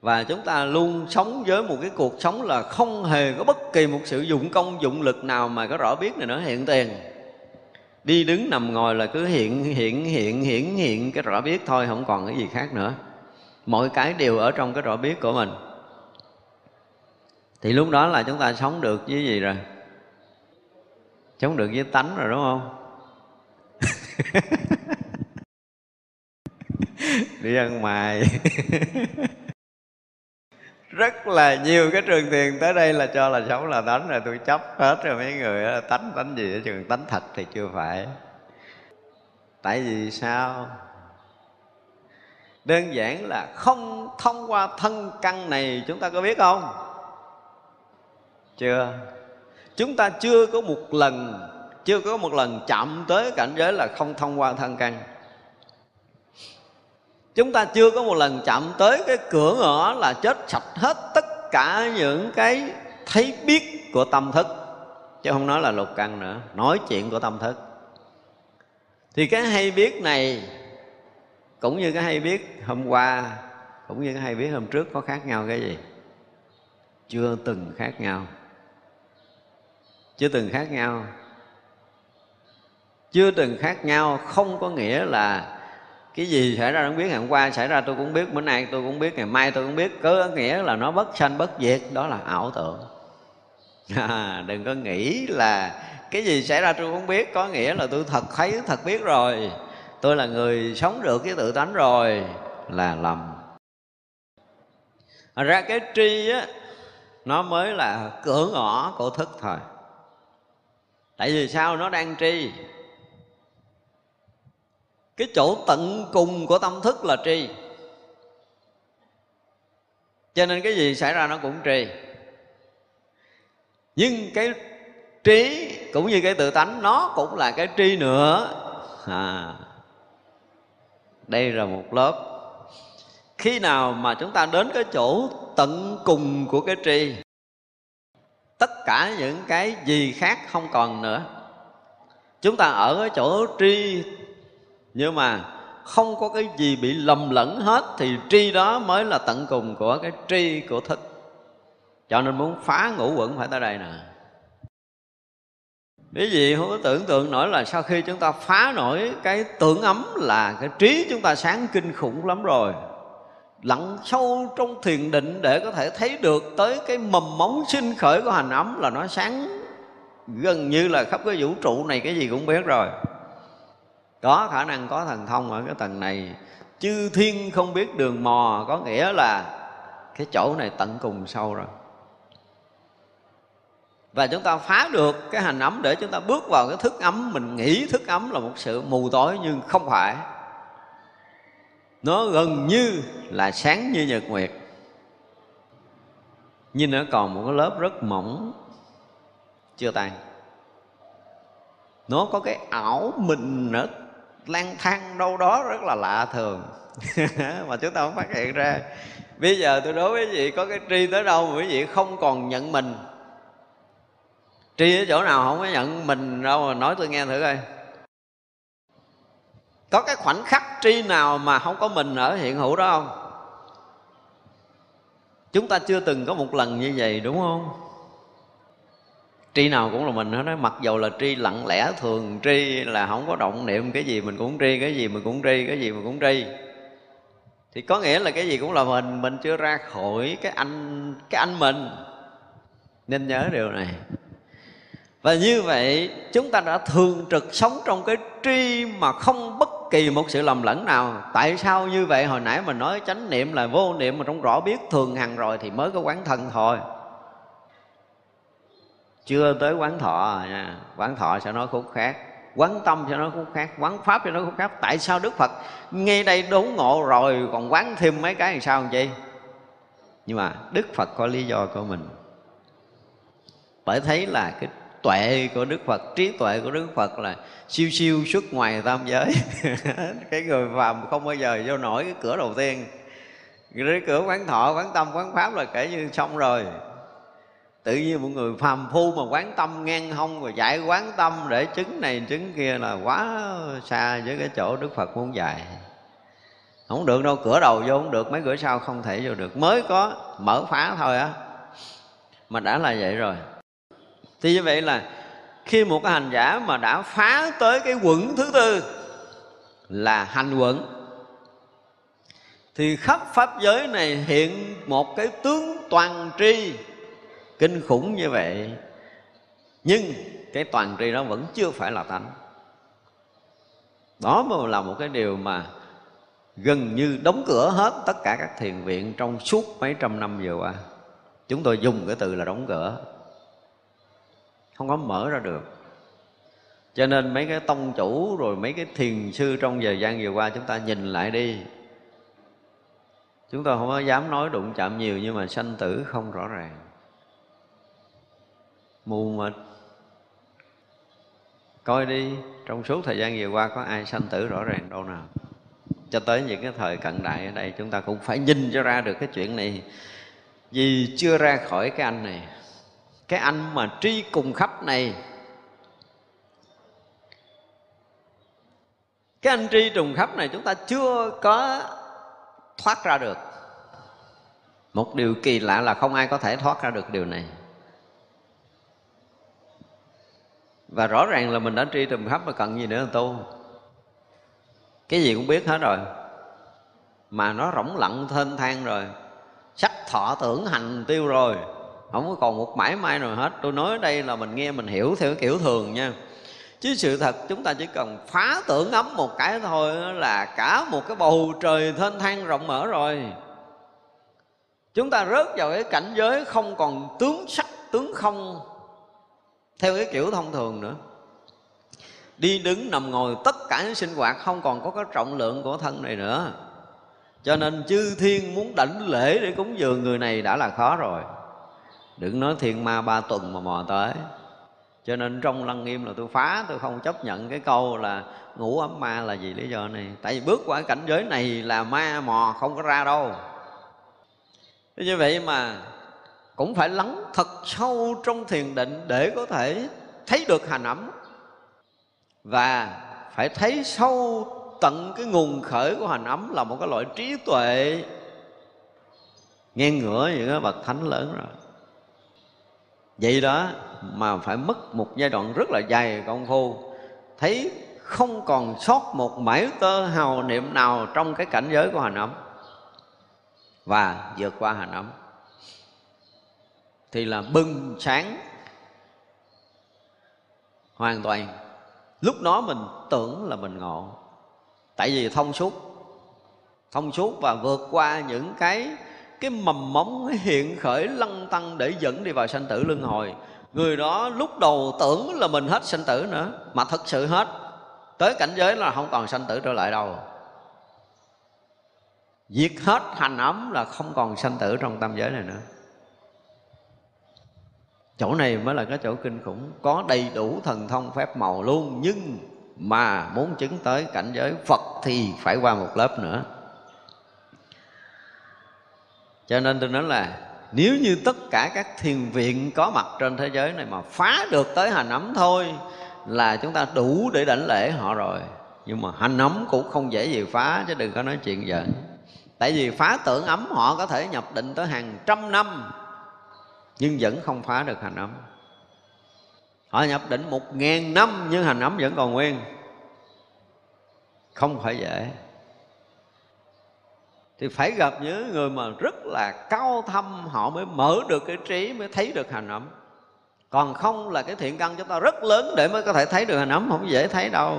và chúng ta luôn sống với một cái cuộc sống là không hề có bất kỳ một sự dụng công, dụng lực nào mà có rõ biết này nó hiện tiền. Đi đứng nằm ngồi là cứ hiện hiện hiện hiện hiện cái rõ biết thôi, không còn cái gì khác nữa. Mọi cái đều ở trong cái rõ biết của mình. Thì lúc đó là chúng ta sống được với gì rồi? Sống được với tánh rồi, đúng không? Đi ăn mài rất là nhiều cái trường thiền tới đây là cho là sống là tánh rồi tôi chấp hết rồi mấy người tánh tánh gì ở trường tánh thật thì chưa phải. Tại vì sao? Đơn giản là không thông qua thân căn này chúng ta có biết không? Chưa. Chúng ta chưa có một lần, chưa có một lần chạm tới cảnh giới là không thông qua thân căn chúng ta chưa có một lần chạm tới cái cửa ngõ là chết sạch hết tất cả những cái thấy biết của tâm thức. Chứ không nói là lục căn nữa, nói chuyện của tâm thức. Thì cái hay biết này, cũng như cái hay biết hôm qua, cũng như cái hay biết hôm trước có khác nhau cái gì? Chưa từng khác nhau. Chưa từng khác nhau. Chưa từng khác nhau không có nghĩa là cái gì xảy ra không biết ngày hôm qua xảy ra tôi cũng biết bữa nay tôi cũng biết ngày mai tôi cũng biết. Có nghĩa là nó bất sanh bất diệt đó là ảo tưởng. À, đừng có nghĩ là cái gì xảy ra tôi cũng biết có nghĩa là tôi thật thấy thật biết rồi. Tôi là người sống được cái tự tánh rồi là lầm. Ra cái tri á nó mới là cửa ngõ của thức thôi. Tại vì sao nó đang tri? Cái chỗ tận cùng của tâm thức là tri cho nên cái gì xảy ra nó cũng tri nhưng cái trí cũng như cái tự tánh nó cũng là cái tri nữa. À, đây là một lớp. Khi nào mà chúng ta đến cái chỗ tận cùng của cái tri tất cả những cái gì khác không còn nữa. Chúng ta ở cái chỗ tri nhưng mà không có cái gì bị lầm lẫn hết thì tri đó mới là tận cùng của cái tri của thức. Cho nên muốn phá ngũ quẩn phải tới đây nè. Quý vị không có tưởng tượng nổi là sau khi chúng ta phá nổi cái tưởng ấm là cái trí chúng ta sáng kinh khủng lắm rồi. Lặn sâu trong thiền định để có thể thấy được tới cái mầm móng sinh khởi của hành ấm là nó sáng gần như là khắp cái vũ trụ này, cái gì cũng biết rồi có khả năng có thần thông ở cái tầng này. Chư thiên không biết đường mò, có nghĩa là cái chỗ này tận cùng sâu rồi. Và chúng ta phá được cái hành ấm để chúng ta bước vào cái thức ấm. Mình nghĩ thức ấm là một sự mù tối nhưng không phải. Nó gần như là sáng như nhật nguyệt. Nhưng nó còn một cái lớp rất mỏng. Chưa tan. Nó có cái ảo mình nữa lang thang đâu đó rất là lạ thường. Mà chúng ta không phát hiện ra. Bây giờ tôi đối với vị có cái tri tới đâu mà quý vị không còn nhận mình? Tri ở chỗ nào không có nhận mình đâu mà nói tôi nghe thử coi. Có cái khoảnh khắc tri nào mà không có mình ở hiện hữu đó không? Chúng ta chưa từng có một lần như vậy, đúng không? Tri nào cũng là mình hết đó mặc dầu là tri lặng lẽ thường, tri là không có động niệm cái gì mình cũng tri, cái gì mình cũng tri, cái gì mình cũng tri. Thì có nghĩa là cái gì cũng là mình mình chưa ra khỏi cái anh cái anh mình. Nên nhớ điều này. Và như vậy, chúng ta đã thường trực sống trong cái tri mà không bất kỳ một sự lầm lẫn nào. Tại sao như vậy? Hồi nãy mình nói chánh niệm là vô niệm mà trong rõ biết thường hằng rồi thì mới có quán thân thôi chưa tới quán thọ à, nha. Quán thọ sẽ nói khúc khác, quán tâm sẽ nói khúc khác, quán pháp sẽ nói khúc khác. Tại sao đức phật ngay đây đốn ngộ rồi còn quán thêm mấy cái làm sao không chị nhưng mà đức phật có lý do của mình. Bởi thấy là cái tuệ của đức phật, trí tuệ của đức phật là siêu siêu xuất ngoài tam giới. Cái người phàm không bao giờ vô nổi cái cửa đầu tiên. Cái cửa quán thọ, quán tâm quán pháp là kể như xong rồi tự nhiên một người phàm phu mà quán tâm ngang hông rồi dạy quán tâm để chứng này chứng kia là quá xa với cái chỗ đức phật muốn dạy. Không được đâu, cửa đầu vô không được, mấy cửa sau không thể vô được. Mới có mở phá thôi á. Mà đã là vậy rồi. Thì như vậy là khi một cái hành giả mà đã phá tới cái quẩn thứ tư là hành quẩn, thì khắp pháp giới này hiện một cái tướng toàn tri kinh khủng như vậy. Nhưng cái toàn tri đó vẫn chưa phải là tánh. Đó mới là một cái điều mà gần như đóng cửa hết tất cả các thiền viện trong suốt mấy trăm năm vừa qua. Chúng tôi dùng cái từ là đóng cửa. Không có mở ra được. Cho nên mấy cái tông chủ rồi mấy cái thiền sư trong thời gian vừa qua chúng ta nhìn lại đi. Chúng ta không có dám nói đụng chạm nhiều nhưng mà sanh tử không rõ ràng mù mịt. Coi đi, trong suốt thời gian vừa qua có ai sanh tử rõ ràng đâu nào. Cho tới những cái thời cận đại ở đây, chúng ta cũng phải nhìn cho ra được cái chuyện này. Vì chưa ra khỏi cái anh này, cái anh mà tri cùng khắp này, cái anh tri trùng khắp này chúng ta chưa có thoát ra được. Một điều kỳ lạ là không ai có thể thoát ra được điều này. Và rõ ràng là mình đã tri trùng khắp mà cần gì nữa tu. Cái gì cũng biết hết rồi. Mà nó rỗng lặng thênh thang rồi. Sắc thọ tưởng hành tiêu rồi. Không có còn một mãi may nào hết. Tôi nói đây là mình nghe, mình hiểu theo kiểu thường nha. Chứ sự thật, chúng ta chỉ cần phá tưởng ấm một cái thôi là cả một cái bầu trời thênh thang rộng mở rồi. Chúng ta rớt vào cái cảnh giới không còn tướng sắc, tướng không theo cái kiểu thông thường nữa. Đi đứng nằm ngồi, tất cả những sinh hoạt không còn có cái trọng lượng của thân này nữa. Cho nên chư thiên muốn đảnh lễ để cúng dường người này đã là khó rồi. Đừng nói thiên ma ba tuần mà mò tới. Cho nên trong lăng nghiêm là tôi phá, tôi không chấp nhận cái câu là ngủ ấm ma là gì lý do này. Tại vì bước qua cảnh giới này là ma mò không có ra đâu. Như vậy mà cũng phải lắng thật sâu trong thiền định để có thể thấy được hành ẩm. Và phải thấy sâu tận cái nguồn khởi của hành ấm là một cái loại trí tuệ. Nghe ngửa những cái bậc thánh lớn rồi. Vậy đó mà phải mất một giai đoạn rất là dài công phu, thấy không còn sót một mảy tơ hào niệm nào trong cái cảnh giới của hành ấm và vượt qua hành ấm thì là bừng sáng. Hoàn toàn. Lúc đó mình tưởng là mình ngộ. Tại vì thông suốt. Thông suốt và vượt qua những cái cái mầm móng hiện khởi lăng tăng để dẫn đi vào sanh tử luân hồi. Người đó lúc đầu tưởng là mình hết sanh tử nữa, mà thật sự hết. Tới cảnh giới là không còn sanh tử trở lại đâu. Diệt hết hành ấm là không còn sanh tử trong tâm giới này nữa chỗ này mới là cái chỗ kinh khủng. Có đầy đủ thần thông phép màu luôn, nhưng mà muốn chứng tới cảnh giới phật thì phải qua một lớp nữa. Cho nên tôi nói là, nếu như tất cả các thiền viện có mặt trên thế giới này mà phá được tới hành ấm thôi, là chúng ta đủ để đảnh lễ họ rồi. Nhưng mà hành ấm cũng không dễ gì phá, chứ đừng có nói chuyện giỡn. Tại vì phá tưởng ấm họ có thể nhập định tới hàng trăm năm nhưng vẫn không phá được hành ấm. Họ nhập định một ngàn năm, nhưng hành ấm vẫn còn nguyên. Không phải dễ. Thì phải gặp những người mà rất là cao thâm, họ mới mở được cái trí, mới thấy được hành ấm. Còn không là cái thiện căn chúng ta rất lớn để mới có thể thấy được hành ấm, không dễ thấy đâu.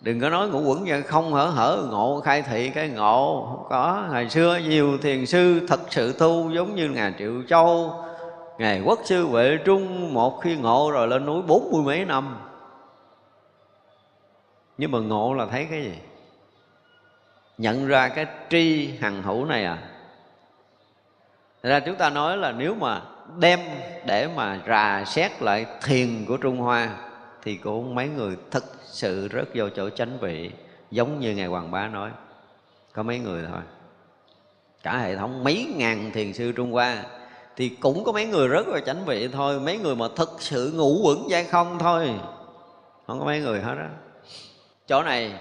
Đừng có nói ngũ quẩn nhân không hở hở, ngộ khai thị cái ngộ không có. Ngày xưa nhiều thiền sư thật sự tu giống như ngài triệu châu Ngài quốc sư Huệ Trung một khi ngộ rồi lên núi bốn mươi mấy năm. Nhưng mà ngộ là thấy cái gì? Nhận ra cái tri hằng hữu này à. Thật ra chúng ta nói là nếu mà đem để mà rà xét lại thiền của Trung Hoa, Thì cũng mấy người thật sự rất vô chỗ chánh vị, Giống như Ngài Hoàng Bá nói. Có mấy người thôi. Cả hệ thống mấy ngàn thiền sư Trung Hoa thì cũng có mấy người rất là chánh vị thôi. Mấy người mà thực sự ngủ quẩn dai không thôi. Không có mấy người hết á. Chỗ này,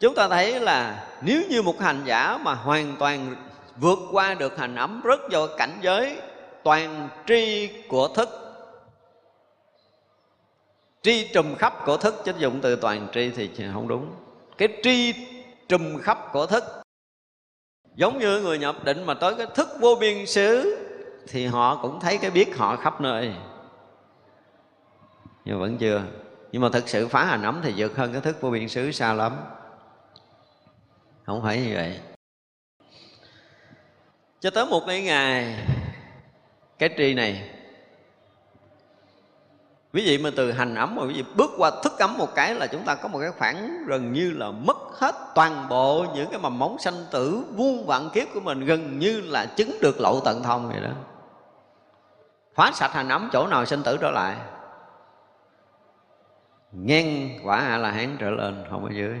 chúng ta thấy là nếu như một hành giả mà hoàn toàn vượt qua được hành ấm rất vào cảnh giới toàn tri của thức, tri trùm khắp của thức chứ dụng từ toàn tri thì không đúng. Cái tri trùm khắp của thức, giống như người nhập định mà tới cái thức vô biên xứ thì họ cũng thấy cái biết họ khắp nơi. Nhưng vẫn chưa. Nhưng mà thực sự phá hành ấm thì vượt hơn cái thức vô biên xứ xa lắm. Không phải như vậy. Cho tới một cái ngày, cái tri này, quý vị mà từ hành ấm mà quý vị bước qua thức ấm một cái là chúng ta có một cái khoảng gần như là mất hết toàn bộ những cái mầm móng sanh tử, vuông vạn kiếp của mình, gần như là chứng được lậu tận thông vậy đó hóa sạch hành ấm chỗ nào sinh tử trở lại. Ngang quả a la hán trở lên, không ở dưới.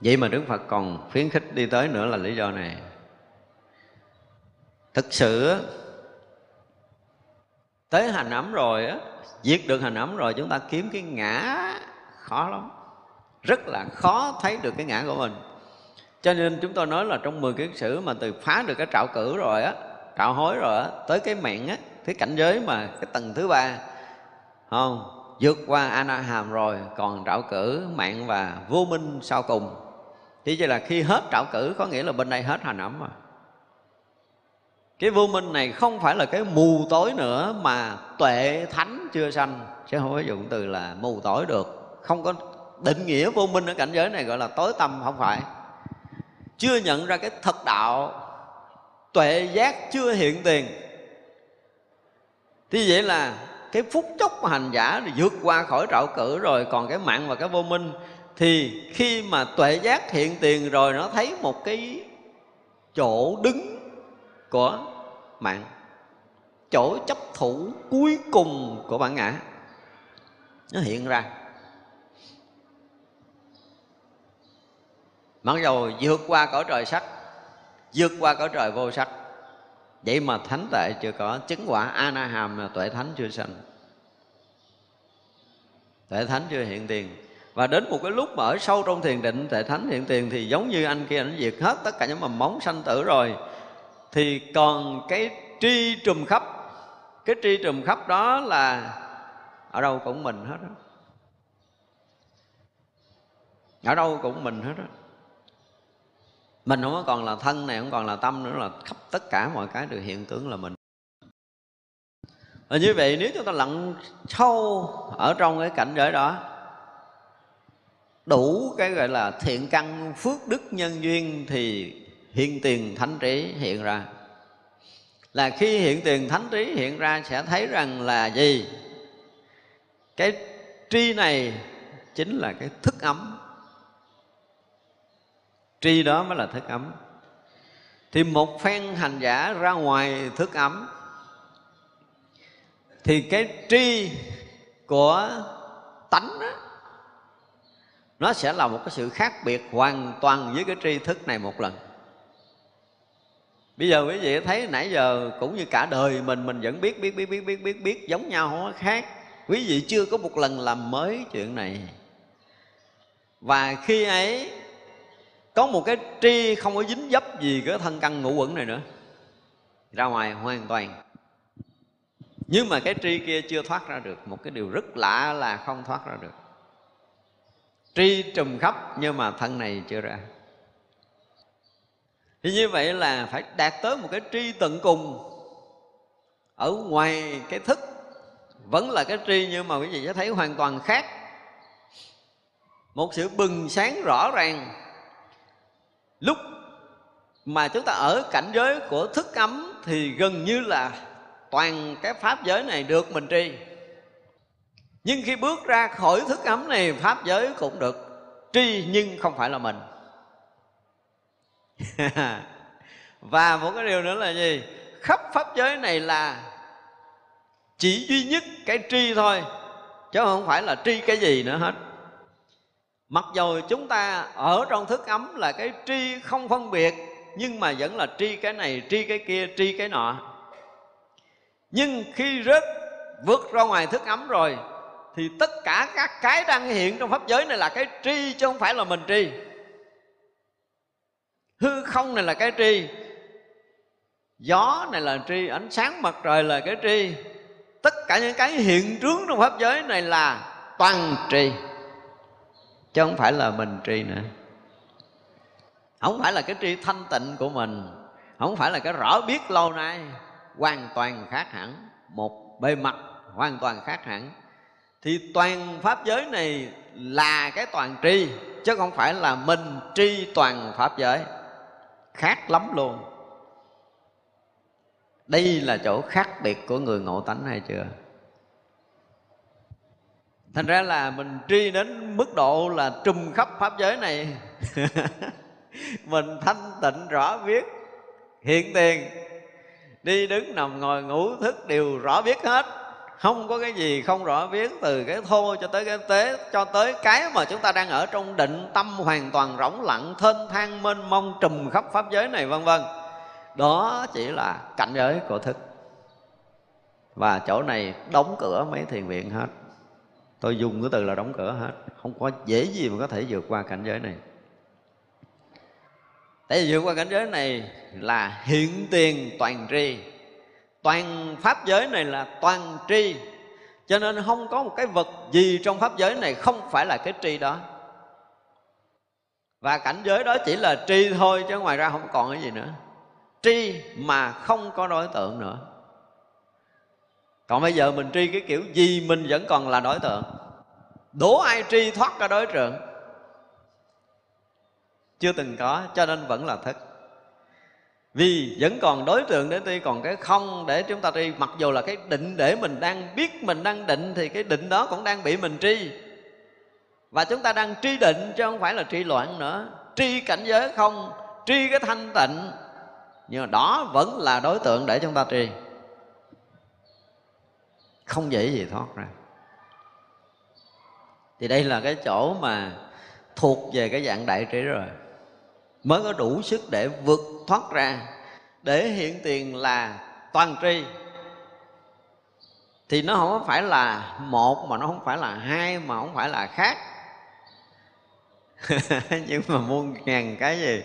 Vậy mà đức phật còn khuyến khích đi tới nữa là lý do này. Thực sự tới hành ấm rồi á diệt được hành ấm rồi chúng ta kiếm cái ngã khó lắm. Rất là khó thấy được cái ngã của mình. Cho nên chúng tôi nói là trong 10 cái sử mà từ phá được cái trạo cử rồi á trạo hối rồi á, tới cái mạng á, cái cảnh giới mà cái tầng thứ ba. Không, vượt qua anaham rồi, còn trạo cử mạng và vô minh sau cùng. Thì chỉ là khi hết trạo cử, có nghĩa là bên đây hết hành ấm rồi. Cái vô minh này không phải là cái mù tối nữa, mà tuệ thánh chưa sanh. Chứ không có dụng từ là mù tối được. Không có định nghĩa vô minh ở cảnh giới này gọi là tối tâm không phải. Chưa nhận ra cái thật đạo tuệ giác chưa hiện tiền. Thì vậy là cái phút chốc mà hành giả thì vượt qua khỏi trạo cử rồi, còn cái mạng và cái vô minh, thì khi mà tuệ giác hiện tiền rồi, nó thấy một cái chỗ đứng của mạng, chỗ chấp thủ cuối cùng của bản ngã, nó hiện ra. Mặc dầu vượt qua cõi trời sắc vượt qua cõi trời vô sắc. Vậy mà thánh tệ chưa có, chứng quả a na hàm là tuệ thánh chưa sanh. Tuệ thánh chưa hiện tiền. Và đến một cái lúc mà ở sâu trong thiền định, tuệ thánh hiện tiền thì giống như anh kia anh diệt hết tất cả những mầm móng sanh tử rồi. Thì còn cái tri trùm khắp, cái tri trùm khắp đó là ở đâu cũng mình hết đó ở đâu cũng mình hết đó mình không còn là thân này, không còn là tâm nữa, là khắp tất cả mọi cái đều hiện tướng là mình. Và như vậy, nếu chúng ta lặn sâu ở trong cái cảnh giới đó, đủ cái gọi là thiện căn, phước đức nhân duyên thì hiện tiền thánh trí hiện ra. Là khi hiện tiền thánh trí hiện ra, sẽ thấy rằng là gì? Cái tri này chính là cái thức ấm tri đó mới là thức ấm. Thì một phen hành giả ra ngoài thức ấm thì cái tri của tánh đó, nó sẽ là một cái sự khác biệt hoàn toàn với cái tri thức này một lần. Bây giờ quý vị thấy nãy giờ cũng như cả đời mình mình vẫn biết biết biết biết biết biết biết giống nhau không có khác. Quý vị chưa có một lần làm mới chuyện này. Và khi ấy có một cái tri không có dính dấp gì cái thân căn ngũ quẩn này nữa. Ra ngoài hoàn toàn. Nhưng mà cái tri kia chưa thoát ra được. Một cái điều rất lạ là không thoát ra được. Tri trùm khắp nhưng mà thân này chưa ra. Thì như vậy là phải đạt tới một cái tri tận cùng. Ở ngoài cái thức vẫn là cái tri nhưng mà quý vị sẽ thấy hoàn toàn khác. Một sự bừng sáng rõ ràng lúc mà chúng ta ở cảnh giới của thức ấm thì gần như là toàn cái pháp giới này được mình tri. Nhưng khi bước ra khỏi thức ấm này, pháp giới cũng được tri nhưng không phải là mình. Và một cái điều nữa là gì? Khắp pháp giới này là chỉ duy nhất cái tri thôi, chứ không phải là tri cái gì nữa hết mặc dù chúng ta ở trong thức ấm là cái tri không phân biệt, nhưng mà vẫn là tri cái này, tri cái kia, tri cái nọ. Nhưng khi rớt, vượt ra ngoài thức ấm rồi, thì tất cả các cái đang hiện trong pháp giới này là cái tri chứ không phải là mình tri. Hư không này là cái tri, gió này là tri, ánh sáng mặt trời là cái tri. Tất cả những cái hiện trướng trong pháp giới này là toàn tri chứ không phải là mình tri nữa. Không phải là cái tri thanh tịnh của mình. Không phải là cái rõ biết lâu nay hoàn toàn khác hẳn. Một bề mặt hoàn toàn khác hẳn. Thì toàn pháp giới này là cái toàn tri, chứ chứ không phải là mình tri toàn pháp giới. Khác lắm luôn. Đây là chỗ khác biệt của người ngộ tánh hay chưa? Thành ra là mình tri đến mức độ là trùm khắp pháp giới này. Mình thanh tịnh, rõ biết hiện tiền, đi đứng nằm ngồi ngủ thức đều rõ biết hết. Không có cái gì không rõ biết từ cái thô cho tới cái tế, cho tới cái mà chúng ta đang ở trong định tâm hoàn toàn rỗng lặng, thênh thang, mênh mông, trùm khắp pháp giới này, vân vân. Đó chỉ là cảnh giới của thức. Và chỗ này đóng cửa mấy thiền viện hết tôi dùng cái từ là đóng cửa hết. Không có dễ gì mà có thể vượt qua cảnh giới này. Tại vì vượt qua cảnh giới này là hiện tiền toàn tri. Toàn pháp giới này là toàn tri. Cho nên không có một cái vật gì trong pháp giới này không phải là cái tri đó. Và cảnh giới đó chỉ là tri thôi, chứ ngoài ra không còn cái gì nữa. Tri mà không có đối tượng nữa còn bây giờ mình tri cái kiểu gì mình vẫn còn là đối tượng. Đố ai tri thoát ra đối tượng? Chưa từng có, cho nên vẫn là thức vì vẫn còn đối tượng để tri, còn cái không để chúng ta tri. Mặc dù là cái định để mình đang biết mình đang định, thì cái định đó cũng đang bị mình tri. Và chúng ta đang tri định, chứ không phải là tri loạn nữa. Tri cảnh giới không, tri cái thanh tịnh. Nhưng mà đó vẫn là đối tượng để chúng ta tri không dễ gì thoát ra. Thì đây là cái chỗ mà thuộc về cái dạng đại trí rồi. Mới có đủ sức để vượt thoát ra, để hiện tiền là toàn tri. Thì nó không phải là một mà nó không phải là hai mà không phải là khác. Nhưng mà muôn ngàn cái gì,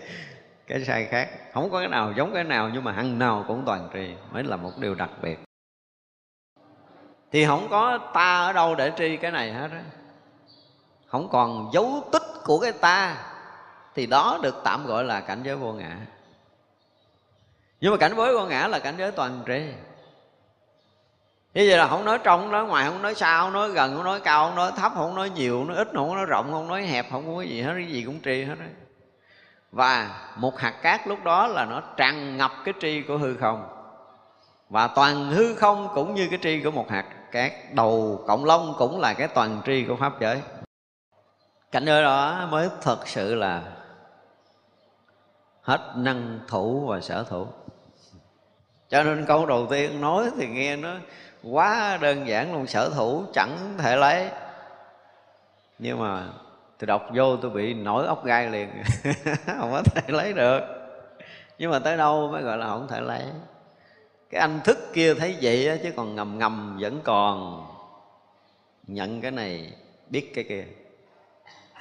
cái sai khác. Không có cái nào giống cái nào, nhưng mà hằng nào cũng toàn tri. Mới là một điều đặc biệt thì không có ta ở đâu để tri cái này hết á không còn dấu tích của cái ta thì đó được tạm gọi là cảnh giới vô ngã nhưng mà cảnh giới vô ngã là cảnh giới toàn tri như vậy là không nói trong không nói ngoài không nói xa không nói gần không nói cao không nói thấp không nói nhiều không nói ít không nói rộng không nói hẹp không có gì hết cái gì cũng tri hết đấy và một hạt cát lúc đó là nó tràn ngập cái tri của hư không và toàn hư không cũng như cái tri của một hạt các đầu cộng long cũng là cái toàn tri của pháp giới. Cảnh giới đó mới thật sự là hết năng thủ và sở thủ. Cho nên câu đầu tiên nói thì nghe nó quá đơn giản luôn, sở thủ chẳng thể lấy. Nhưng mà tôi đọc vô tôi bị nổi ốc gai liền. Không có thể lấy được. Nhưng mà tới đâu mới gọi là không thể lấy cái anh thức kia thấy vậy đó, chứ còn ngầm ngầm vẫn còn. Nhận cái này biết cái kia.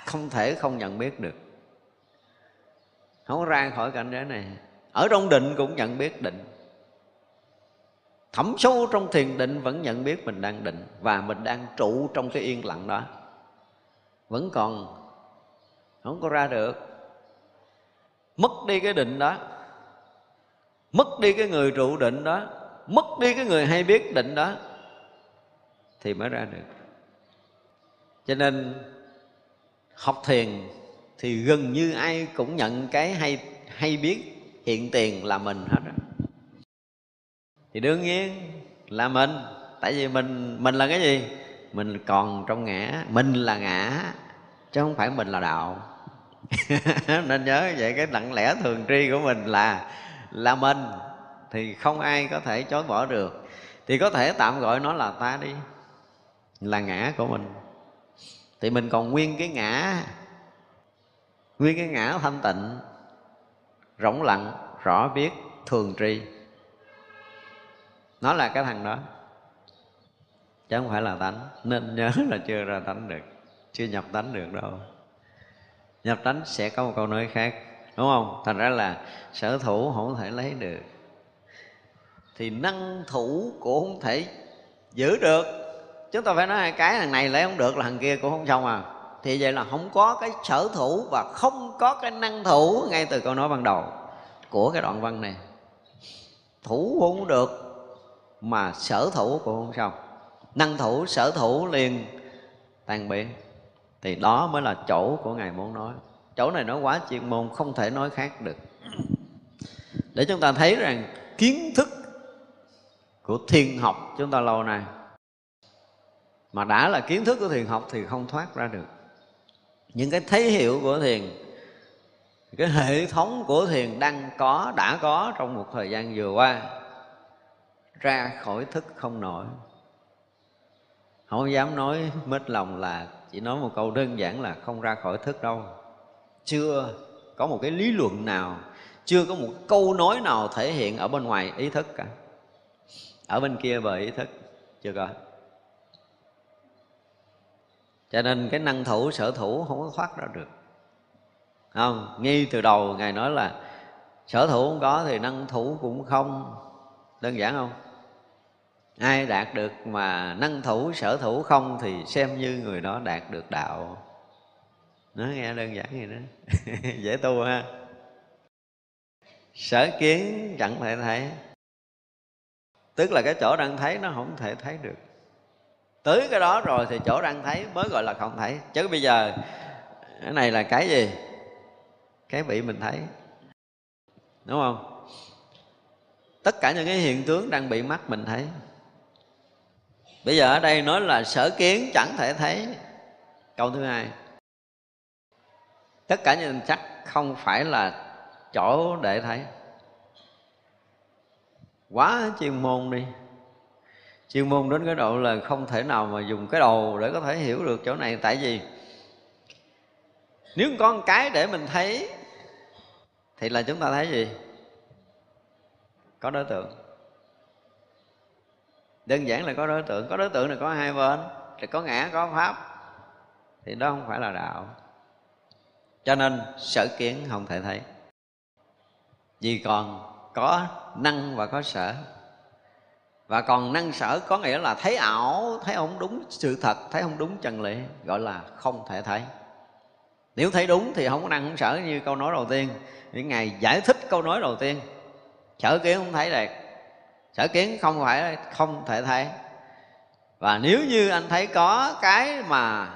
Không thể không nhận biết được. Không ra khỏi cảnh giới này. Ở trong định cũng nhận biết định. Thẩm sâu trong thiền định vẫn nhận biết mình đang định và mình đang trụ trong cái yên lặng đó. Vẫn còn. Không có ra được. Mất đi cái định đó mất đi cái người trụ định đó, mất đi cái người hay biết định đó, thì mới ra được. Cho nên học thiền thì gần như ai cũng nhận cái hay hay biết hiện tiền là mình hết á. Thì đương nhiên là mình, tại vì mình mình là cái gì? Mình còn trong ngã, mình là ngã, chứ không phải mình là đạo. Nên nhớ vậy, cái lặng lẽ thường tri của mình là là mình, thì không ai có thể chối bỏ được. Thì có thể tạm gọi nó là ta đi, là ngã của mình. Thì mình còn nguyên cái ngã, nguyên cái ngã thanh tịnh, rỗng lặng, rõ biết, thường tri. Nó là cái thằng đó, chứ không phải là tánh. Nên nhớ là chưa ra tánh được, chưa nhập tánh được đâu. Nhập tánh sẽ có một câu nói khác đúng không? Thành ra là sở thủ không thể lấy được. Thì năng thủ cũng không thể giữ được. Chúng ta phải nói hai cái, thằng này lấy không được là thằng kia cũng không xong à. Thì vậy là không có cái sở thủ và không có cái năng thủ ngay từ câu nói ban đầu của cái đoạn văn này. Thủ không được mà sở thủ cũng không xong. Năng thủ, sở thủ liền tan biến. Thì đó mới là chỗ của ngài muốn nói chỗ này nó quá chuyên môn, không thể nói khác được. Để chúng ta thấy rằng kiến thức của thiền học chúng ta lâu nay. Mà đã là kiến thức của thiền học thì không thoát ra được. Những cái thấy hiểu của thiền, cái hệ thống của thiền đang có, đã có trong một thời gian vừa qua, ra khỏi thức không nổi. Không dám nói mết lòng là chỉ nói một câu đơn giản là không ra khỏi thức đâu chưa có một cái lý luận nào, chưa có một câu nói nào thể hiện ở bên ngoài ý thức cả. Ở bên kia về ý thức, chưa có. Cho nên cái năng thủ, sở thủ không có thoát ra được. Không, ngay từ đầu ngài nói là sở thủ không có thì năng thủ cũng không. Đơn giản không? Ai đạt được mà năng thủ, sở thủ không thì xem như người đó đạt được đạo nó nghe đơn giản vậy đó. Dễ tu ha. Sở kiến chẳng thể thấy. Tức là cái chỗ đang thấy nó không thể thấy được. Tới cái đó rồi thì chỗ đang thấy mới gọi là không thấy. Chứ bây giờ, cái này là cái gì? Cái bị mình thấy. Đúng không? Tất cả những cái hiện tướng đang bị mắt mình thấy. Bây giờ ở đây nói là sở kiến chẳng thể thấy. Câu thứ hai tất cả những chắc không phải là chỗ để thấy. Quá chuyên môn đi. Chuyên môn đến cái độ là không thể nào mà dùng cái đầu để có thể hiểu được chỗ này. Tại vì nếu có một cái để mình thấy, thì là chúng ta thấy gì? Có đối tượng. Đơn giản là có đối tượng. Có đối tượng là có hai bên. Thì có ngã, có pháp. Thì đó không phải là đạo cho nên sở kiến không thể thấy. Vì còn có năng và có sở. Và còn năng sở có nghĩa là thấy ảo, thấy không đúng sự thật, thấy không đúng chân lý, gọi là không thể thấy. Nếu thấy đúng thì không có năng không sở như câu nói đầu tiên. Những ngày giải thích câu nói đầu tiên. Sở kiến không thấy được. Sở kiến không phải, không thể thấy. Và nếu như anh thấy có cái mà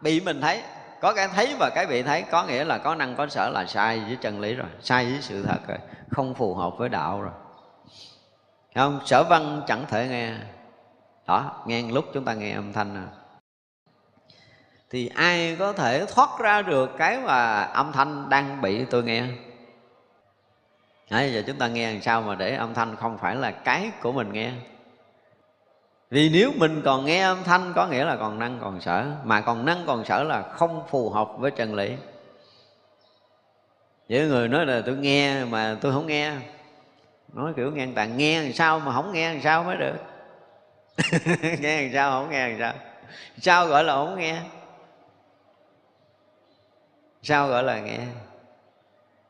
bị mình thấy có cái thấy và cái bị thấy có nghĩa là có năng có sở là sai với chân lý rồi sai với sự thật rồi không phù hợp với đạo rồi. Không? Sở văn chẳng thể nghe. Đó nghe lúc chúng ta nghe âm thanh nào thì ai có thể thoát ra được cái mà âm thanh đang bị tôi nghe? Đấy, giờ chúng ta nghe làm sao mà để âm thanh không phải là cái của mình nghe? Vì nếu mình còn nghe âm thanh, có nghĩa là còn năng, còn sở. Mà còn năng, còn sở là không phù hợp với chân lý. Những người nói là tôi nghe mà tôi không nghe. Nói kiểu nghe tàn nghe làm sao mà không nghe làm sao mới được? Nghe làm sao không nghe làm sao? Sao gọi là không nghe? Sao gọi là nghe?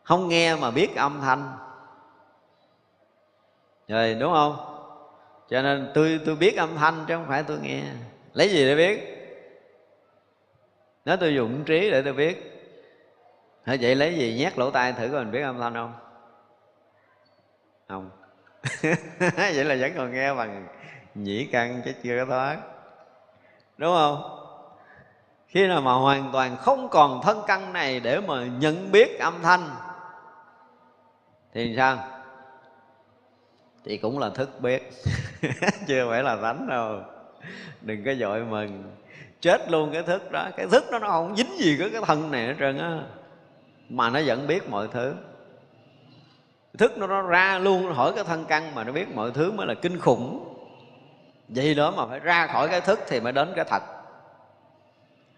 Không nghe mà biết âm thanh. Rồi, đúng không? Cho nên tôi tôi biết âm thanh chứ không phải tôi nghe. Lấy gì để biết? Nếu tôi dùng trí để tôi biết. Thế vậy lấy gì? Nhét lỗ tai thử coi mình biết âm thanh không? Không. Vậy là vẫn còn nghe bằng nhĩ căn chứ chưa có thoát. Đúng không? Khi nào mà hoàn toàn không còn thân căn này để mà nhận biết âm thanh, thì sao? Thì cũng là thức biết. chưa phải là thánh đâu. Đừng có dội mừng. Chết luôn cái thức đó. Cái thức đó nó không dính gì với cái thân này hết trơn á. Mà nó vẫn biết mọi thứ. Thức nó, nó ra luôn nó hỏi cái thân căn mà nó biết mọi thứ mới là kinh khủng. Vậy đó mà phải ra khỏi cái thức thì mới đến cái thật.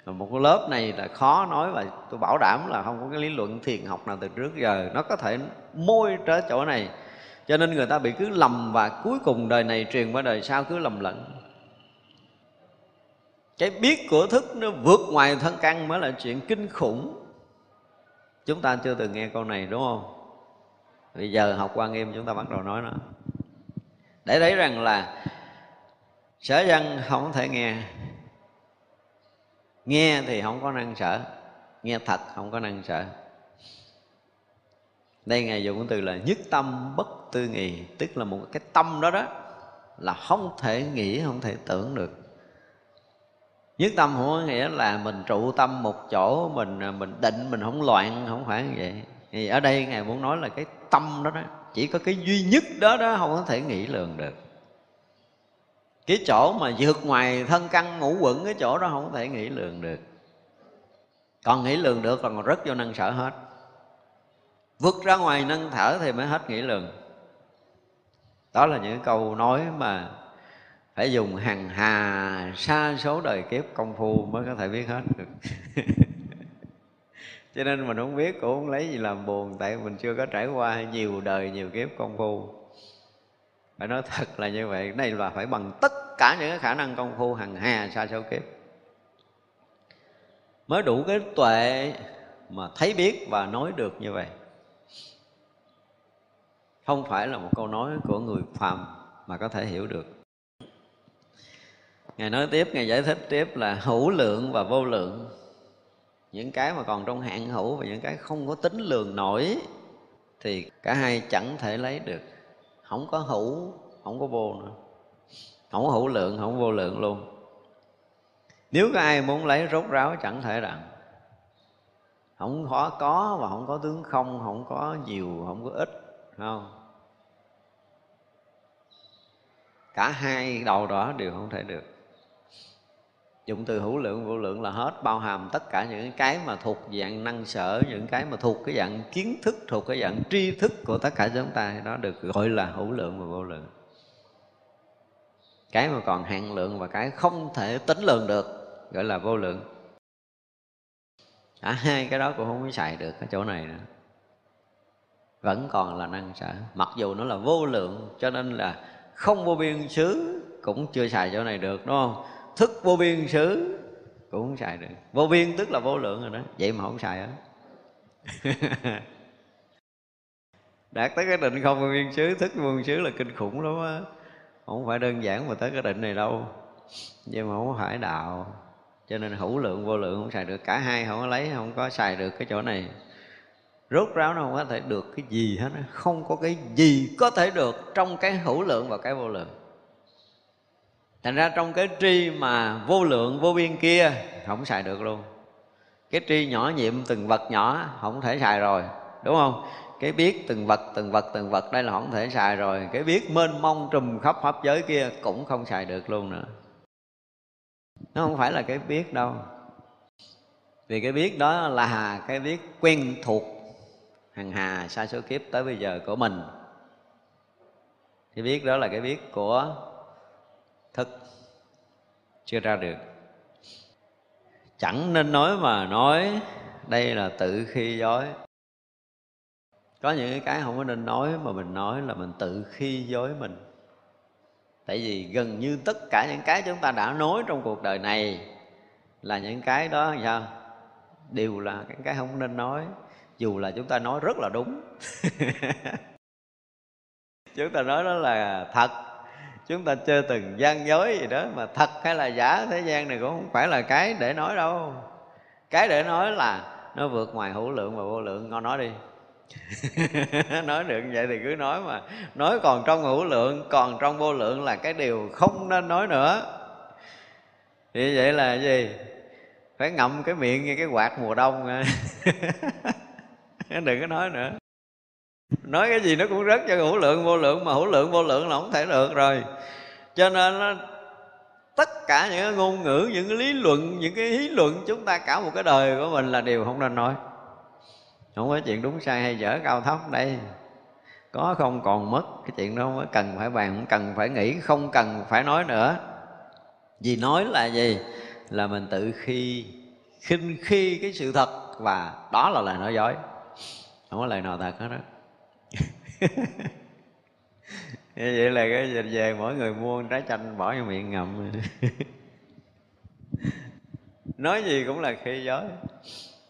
Một cái lớp này là khó nói và tôi bảo đảm là không có cái lý luận thiền học nào từ trước giờ. Nó có thể môi tới chỗ này cho nên người ta bị cứ lầm và cuối cùng đời này truyền qua đời sau cứ lầm lẫn. Cái biết của thức nó vượt ngoài thân căn mới là chuyện kinh khủng. Chúng ta chưa từng nghe câu này, đúng không? Bây giờ học quan nghiêm chúng ta bắt đầu nói nó. Để thấy rằng là sở dân không thể nghe. Nghe thì không có năng sở. Nghe thật không có năng sở. Đây ngài dùng từ là nhất tâm bất tư nghị, tức là một cái tâm đó đó, là không thể nghĩ, không thể tưởng được. Nhất tâm không có nghĩa là mình trụ tâm một chỗ, mình mình định, mình không loạn, không phải như vậy. Thì ở đây ngài muốn nói là cái tâm đó đó, chỉ có cái duy nhất đó đó không có thể nghĩ lường được. Cái chỗ mà vượt ngoài thân căn ngũ quẩn, cái chỗ đó không có thể nghĩ lường được. Còn nghĩ lường được là còn rất vô năng sở hết. Vượt ra ngoài nâng thở thì mới hết nghĩ lường đó là những câu nói mà phải dùng hàng hà xa số đời kiếp công phu mới có thể biết hết. Được cho nên mình không biết, cũng không lấy gì làm buồn, tại mình chưa có trải qua nhiều đời, nhiều kiếp công phu. Phải nói thật là như vậy đây là phải bằng tất cả những khả năng công phu hằng hà xa số kiếp mới đủ cái tuệ mà thấy biết và nói được như vậy không phải là một câu nói của người phàm mà có thể hiểu được. Ngài nói tiếp, ngài giải thích tiếp là hữu lượng và vô lượng. Những cái mà còn trong hạn hữu và những cái không có tính lường nổi thì cả hai chẳng thể lấy được. Không có hữu, không có vô nữa. Không có hữu lượng, không có vô lượng luôn. Nếu có ai muốn lấy rốt ráo, chẳng thể rằng. Không có có và không có tướng không không có nhiều, không có ít không. Cả hai đầu đó đều không thể được. Dụng từ hữu lượng, vô lượng là hết, bao hàm tất cả những cái mà thuộc dạng năng sở, những cái mà thuộc cái dạng kiến thức, thuộc cái dạng tri thức của tất cả chúng ta, đó được gọi là hữu lượng và vô lượng. Cái mà còn hạn lượng và cái không thể tính lượng được, gọi là vô lượng. Cả hai cái đó cũng không có xài được ở chỗ này nữa vẫn còn là năng sở mặc dù nó là vô lượng, cho nên là không vô biên xứ cũng chưa xài chỗ này được, đúng không? Thức vô biên xứ cũng không xài được. Vô biên tức là vô lượng rồi đó, vậy mà không xài á. Đạt tới cái định không vô biên xứ, thức vô biên xứ là kinh khủng lắm á. Không phải đơn giản mà tới cái định này đâu, nhưng mà không phải đạo. Cho nên hữu lượng vô lượng không xài được, cả hai không có lấy, không có xài được cái chỗ này rốt ráo nó không có thể được cái gì hết không có cái gì có thể được trong cái hữu lượng và cái vô lượng. Thành ra trong cái tri mà vô lượng, vô biên kia, không xài được luôn. Cái tri nhỏ nhiệm từng vật nhỏ, không thể xài rồi, đúng không? Cái biết từng vật từng vật từng vật, đây là không thể xài rồi. Cái biết mênh mông trùm khắp pháp giới kia cũng không xài được luôn nữa. Nó không phải là cái biết đâu. Vì cái biết đó là cái biết quen thuộc hằng hà sai số kiếp tới bây giờ của mình. Thì biết đó là cái biết của thức chưa ra được. Chẳng nên nói mà nói, đây là tự khi dối. Có những cái không có nên nói mà mình nói là mình tự khi dối mình. Tại vì gần như tất cả những cái chúng ta đã nói trong cuộc đời này là những cái đó, sao? Đều là cái cái không nên nói dù là chúng ta nói rất là đúng. Chúng ta nói đó là thật. Chúng ta chơi từng gian dối gì đó, mà thật hay là giả, thế gian này cũng không phải là cái để nói đâu. Cái để nói là nó vượt ngoài hữu lượng và vô lượng. Ngon nói đi. Nói được vậy thì cứ nói mà. Nói còn trong hữu lượng, còn trong vô lượng là cái điều không nên nói nữa. Thì vậy là gì? Phải ngậm cái miệng như cái quạt mùa đông đừng có nói nữa. Nói cái gì nó cũng rất cho hữu lượng vô lượng mà hữu lượng vô lượng là không thể được rồi. Cho nên nó, tất cả những cái ngôn ngữ những cái lý luận những cái lý luận chúng ta cả một cái đời của mình là điều không nên nói. Không có chuyện đúng sai hay dở cao thấp đây. Có không còn mất cái chuyện đó không cần phải bàn không cần phải nghĩ không cần phải nói nữa. Vì nói là gì? Là mình tự khi khinh khi cái sự thật và đó là lời nói dối không có lời nào thật hết đó vậy là cái về, về mỗi người mua trái chanh bỏ vô miệng ngậm. Nói gì cũng là khi dối.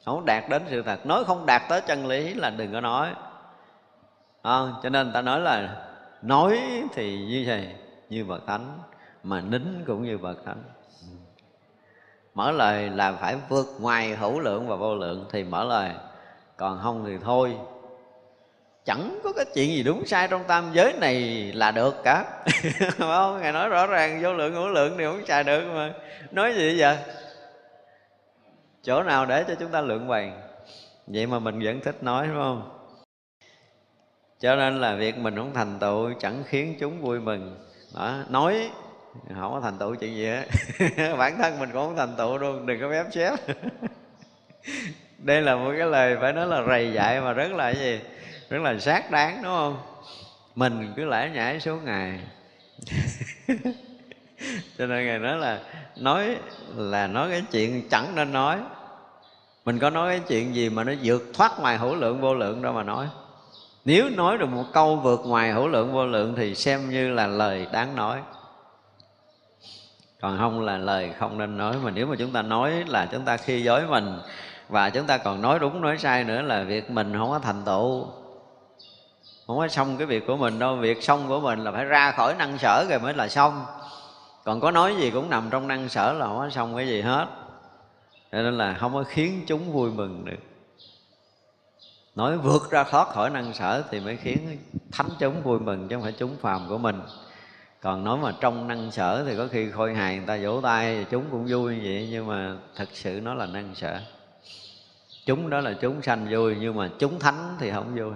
Không đạt đến sự thật. Nói không đạt tới chân lý là đừng có nói. À, cho nên ta nói là nói thì như vậy như bậc thánh mà nín cũng như bậc thánh. Mở lời là phải vượt ngoài hữu lượng và vô lượng thì mở lời còn không thì thôi. Chẳng có cái chuyện gì đúng sai trong tam giới này là được cả. Không? Ngài nói rõ ràng, vô lượng ngũ lượng thì không xài được mà. Nói gì vậy chỗ nào để cho chúng ta lượng bày vậy mà mình vẫn thích nói đúng không? Cho nên là việc mình không thành tựu chẳng khiến chúng vui mừng. Đó, nói, không có thành tựu chuyện gì hết. Bản thân mình cũng không thành tựu luôn đừng có phép xếp. đây là một cái lời phải nói là rầy dạy mà rất là gì? Rất là xác đáng, đúng không? Mình cứ lải nhảy số ngày. Cho nên ngài nói là nói là nói cái chuyện chẳng nên nói. Mình có nói cái chuyện gì mà nó vượt thoát ngoài hữu lượng vô lượng đâu mà nói. Nếu nói được một câu vượt ngoài hữu lượng vô lượng thì xem như là lời đáng nói. Còn không là lời không nên nói. Mà nếu mà chúng ta nói là chúng ta khi dối mình và chúng ta còn nói đúng, nói sai nữa là việc mình không có thành tựu. Không có xong cái việc của mình đâu, việc xong của mình là phải ra khỏi năng sở rồi mới là xong. Còn có nói gì cũng nằm trong năng sở là không có xong cái gì hết. Cho nên là không có khiến chúng vui mừng được. Nói vượt ra thoát khỏi năng sở thì mới khiến thánh chúng vui mừng chứ không phải chúng phàm của mình. Còn nói mà trong năng sở thì có khi khôi hài người ta vỗ tay, chúng cũng vui như vậy, nhưng mà thật sự nó là năng sở chúng đó là chúng sanh vui, nhưng mà chúng thánh thì không vui.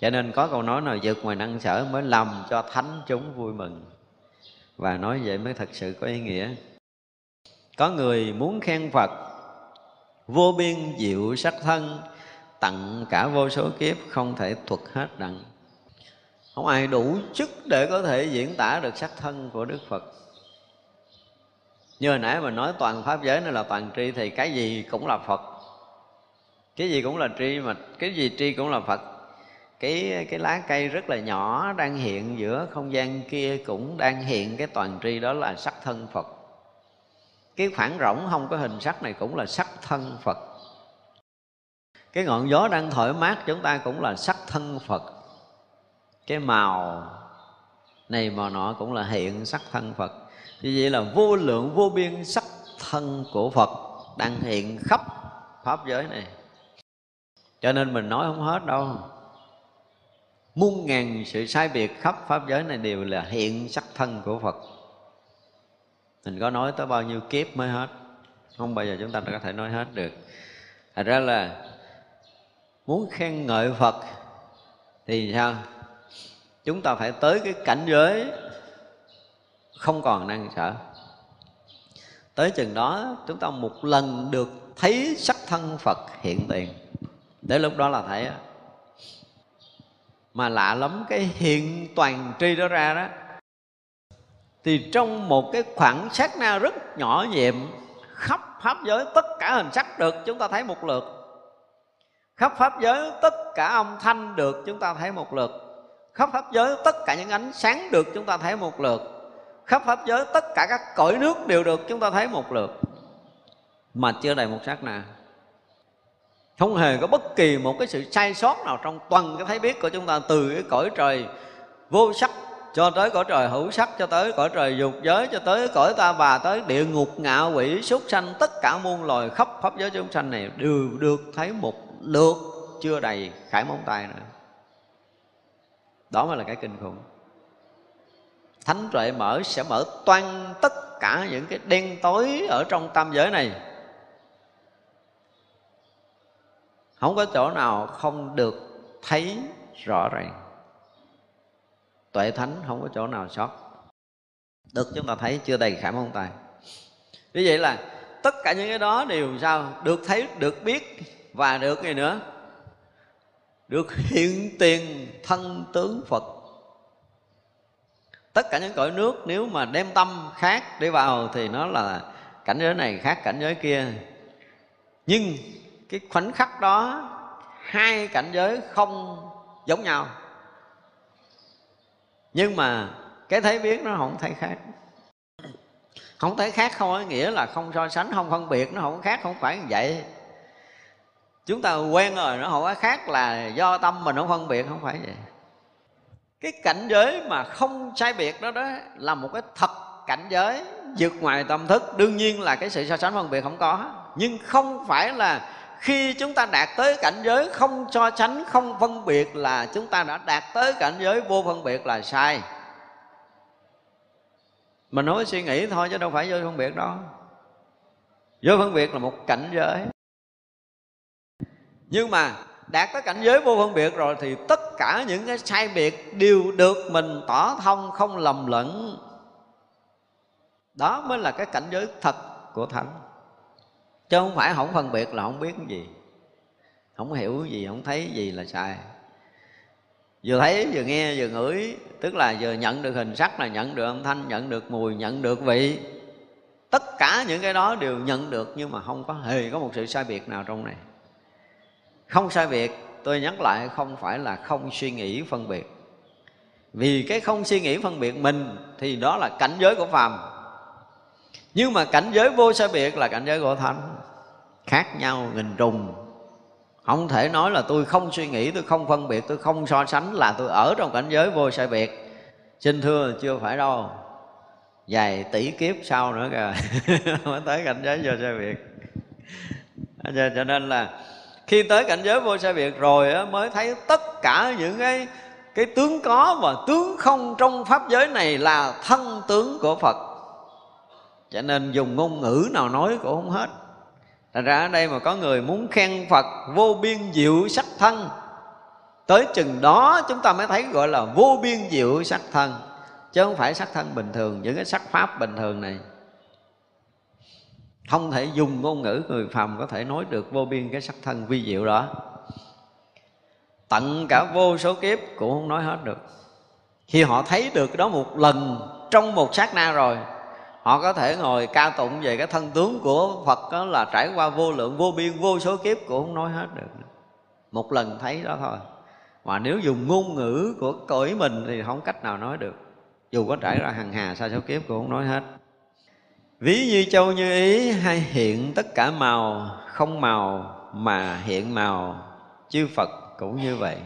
Cho nên có câu nói nào vượt ngoài năng sở mới làm cho thánh chúng vui mừng. Và nói vậy mới thật sự có ý nghĩa. Có người muốn khen phật, vô biên diệu sắc thân, tặng cả vô số kiếp không thể thuật hết đặng. Không ai đủ chức để có thể diễn tả được sắc thân của đức phật. Như hồi nãy mình nói toàn pháp giới này là toàn tri thì cái gì cũng là phật cái gì cũng là tri mà, cái gì tri cũng là phật. Cái cái lá cây rất là nhỏ đang hiện giữa không gian kia cũng đang hiện cái toàn tri đó là sắc thân phật. Cái khoảng rỗng không có hình sắc này cũng là sắc thân phật. Cái ngọn gió đang thổi mát chúng ta cũng là sắc thân phật. Cái màu này màu nọ cũng là hiện sắc thân phật. Như vậy là vô lượng vô biên sắc thân của phật đang hiện khắp pháp giới này cho nên mình nói không hết đâu. Muôn ngàn sự sai biệt khắp pháp giới này đều là hiện sắc thân của phật. Mình có nói tới bao nhiêu kiếp mới hết? Không bao giờ chúng ta có thể nói hết được. Thật ra là muốn khen ngợi phật thì sao? Chúng ta phải tới cái cảnh giới không còn năng sợ, tới chừng đó chúng ta một lần được thấy sắc thân phật hiện tiền để lúc đó là thấy mà lạ lắm, cái hiện toàn tri đó ra đó, thì trong một cái khoảng sát na rất nhỏ nhiệm khắp pháp giới tất cả hình sắc được, chúng ta thấy một lượt. Khắp pháp giới tất cả âm thanh được, chúng ta thấy một lượt. Khắp pháp giới tất cả những ánh sáng được, chúng ta thấy một lượt. Khắp pháp giới tất cả các cõi nước đều được, chúng ta thấy một lượt. Mà chưa đầy một sát nào không hề có bất kỳ một cái sự sai sót nào trong toàn cái thấy biết của chúng ta, từ cái cõi trời vô sắc cho tới cõi trời hữu sắc, cho tới cõi trời dục giới, cho tới cõi ta bà, tới địa ngục ngạ quỷ, súc sanh, tất cả muôn loài khắp pháp giới chúng sanh này đều được thấy một lượt, chưa đầy khải móng tay nữa. Đó mới là cái kinh khủng. Thánh tuệ mở sẽ mở toan tất cả những cái đen tối ở trong tam giới này. Không có chỗ nào không được thấy rõ ràng. Tuệ thánh không có chỗ nào sót. Được chúng ta thấy chưa đầy khả mong tài. Như vậy là tất cả những cái đó đều sao? Được thấy, được biết và được gì nữa? Được hiện tiền thân tướng phật. Tất cả những cõi nước nếu mà đem tâm khác để vào thì nó là cảnh giới này khác cảnh giới kia. Nhưng cái khoảnh khắc đó, hai cảnh giới không giống nhau. Nhưng mà cái thấy biết nó không thấy khác. Không thấy khác không có nghĩa là không so sánh, không phân biệt, nó không khác, không phải như vậy. Chúng ta quen rồi, nó không có khác là do tâm mình không phân biệt, không phải vậy. Cái cảnh giới mà không sai biệt đó đó là một cái thật cảnh giới vượt ngoài tâm thức. Đương nhiên là cái sự so sánh phân biệt không có, nhưng không phải là khi chúng ta đạt tới cảnh giới không cho tránh không phân biệt là chúng ta đã đạt tới cảnh giới vô phân biệt là sai. Mình nói suy nghĩ thôi chứ đâu phải vô phân biệt đâu. Vô phân biệt là một cảnh giới. Nhưng mà đạt tới cảnh giới vô phân biệt rồi thì tất cả những cái sai biệt đều được mình tỏ thông không lầm lẫn. Đó mới là cái cảnh giới thật của thánh chứ không phải không phân biệt là không biết cái gì. Không hiểu gì, không thấy gì là sai. Vừa thấy, vừa nghe, vừa ngửi. Tức là vừa nhận được hình sắc là nhận được âm thanh, nhận được mùi, nhận được vị. Tất cả những cái đó đều nhận được nhưng mà không có hề có một sự sai biệt nào trong này. Không sai biệt, tôi nhắc lại, không phải là không suy nghĩ phân biệt. Vì cái không suy nghĩ phân biệt mình thì đó là cảnh giới của phàm nhưng mà cảnh giới vô sai biệt là cảnh giới của thánh. Khác nhau nghìn trùng. Không thể nói là tôi không suy nghĩ tôi không phân biệt tôi không so sánh là tôi ở trong cảnh giới vô sai biệt. Xin thưa chưa phải đâu. Dài tỷ kiếp sau nữa kìa mới tới cảnh giới vô sai biệt. Cho nên là khi tới cảnh giới vô sai biệt rồi á, mới thấy tất cả những cái cái tướng có và tướng không trong pháp giới này là thân tướng của Phật cho nên dùng ngôn ngữ nào nói cũng không hết. Thành ra ở đây mà có người muốn khen Phật vô biên diệu sắc thân Tới chừng đó chúng ta mới thấy gọi là vô biên diệu sắc thân Chứ không phải sắc thân bình thường, những cái sắc pháp bình thường này. Không thể dùng ngôn ngữ người phàm có thể nói được vô biên cái sắc thân vi diệu đó. Tận cả vô số kiếp cũng không nói hết được. Khi họ thấy được đó một lần trong một sát na rồi họ có thể ngồi ca tụng về cái thân tướng của phật đó là trải qua vô lượng, vô biên, vô số kiếp cũng không nói hết được. Một lần thấy đó thôi. Mà nếu dùng ngôn ngữ của cõi mình thì không cách nào nói được. Dù có trải ra hàng hà sa số kiếp cũng không nói hết. Ví như châu như ý hay hiện tất cả màu, không màu mà hiện màu, chư phật cũng như vậy.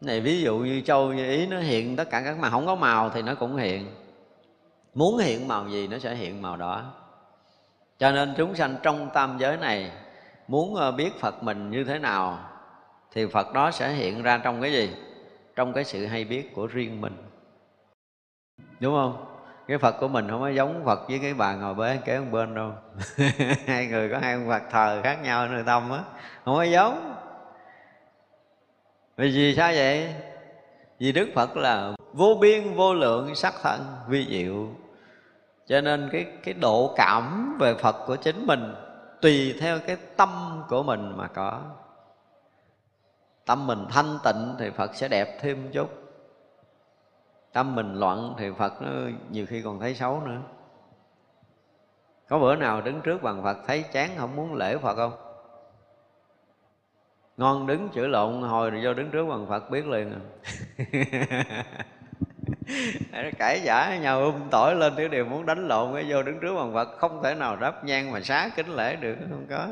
Này ví dụ như châu như ý nó hiện tất cả các màu, không có màu thì nó cũng hiện muốn hiện màu gì nó sẽ hiện màu đó. Cho nên chúng sanh trong tam giới này, muốn ờ, biết phật mình như thế nào, thì phật đó sẽ hiện ra trong cái gì? Trong cái sự hay biết của riêng mình. Đúng không? Cái phật của mình không có giống phật với cái bà ngồi bế kế một bên đâu. Hai người có hai ông phật thờ khác nhau nơi tâm á không có giống. Vì gì, sao vậy? Vì đức phật là vô biên, vô lượng, sắc thân, vi diệu cho nên cái cái độ cảm về phật của chính mình tùy theo cái tâm của mình mà có. Tâm mình thanh tịnh thì phật sẽ đẹp thêm chút. Tâm mình loạn thì phật nó nhiều khi còn thấy xấu nữa. Có bữa nào đứng trước bằng phật thấy chán không muốn lễ phật không? Ngon đứng chữ lộn, hồi rồi vô đứng trước bằng phật biết liền à. cãi giả nhau um tỏi lên thứ đều muốn đánh lộn cái vô đứng trước bằng Phật không thể nào đáp nhang mà xá kính lễ được, không có.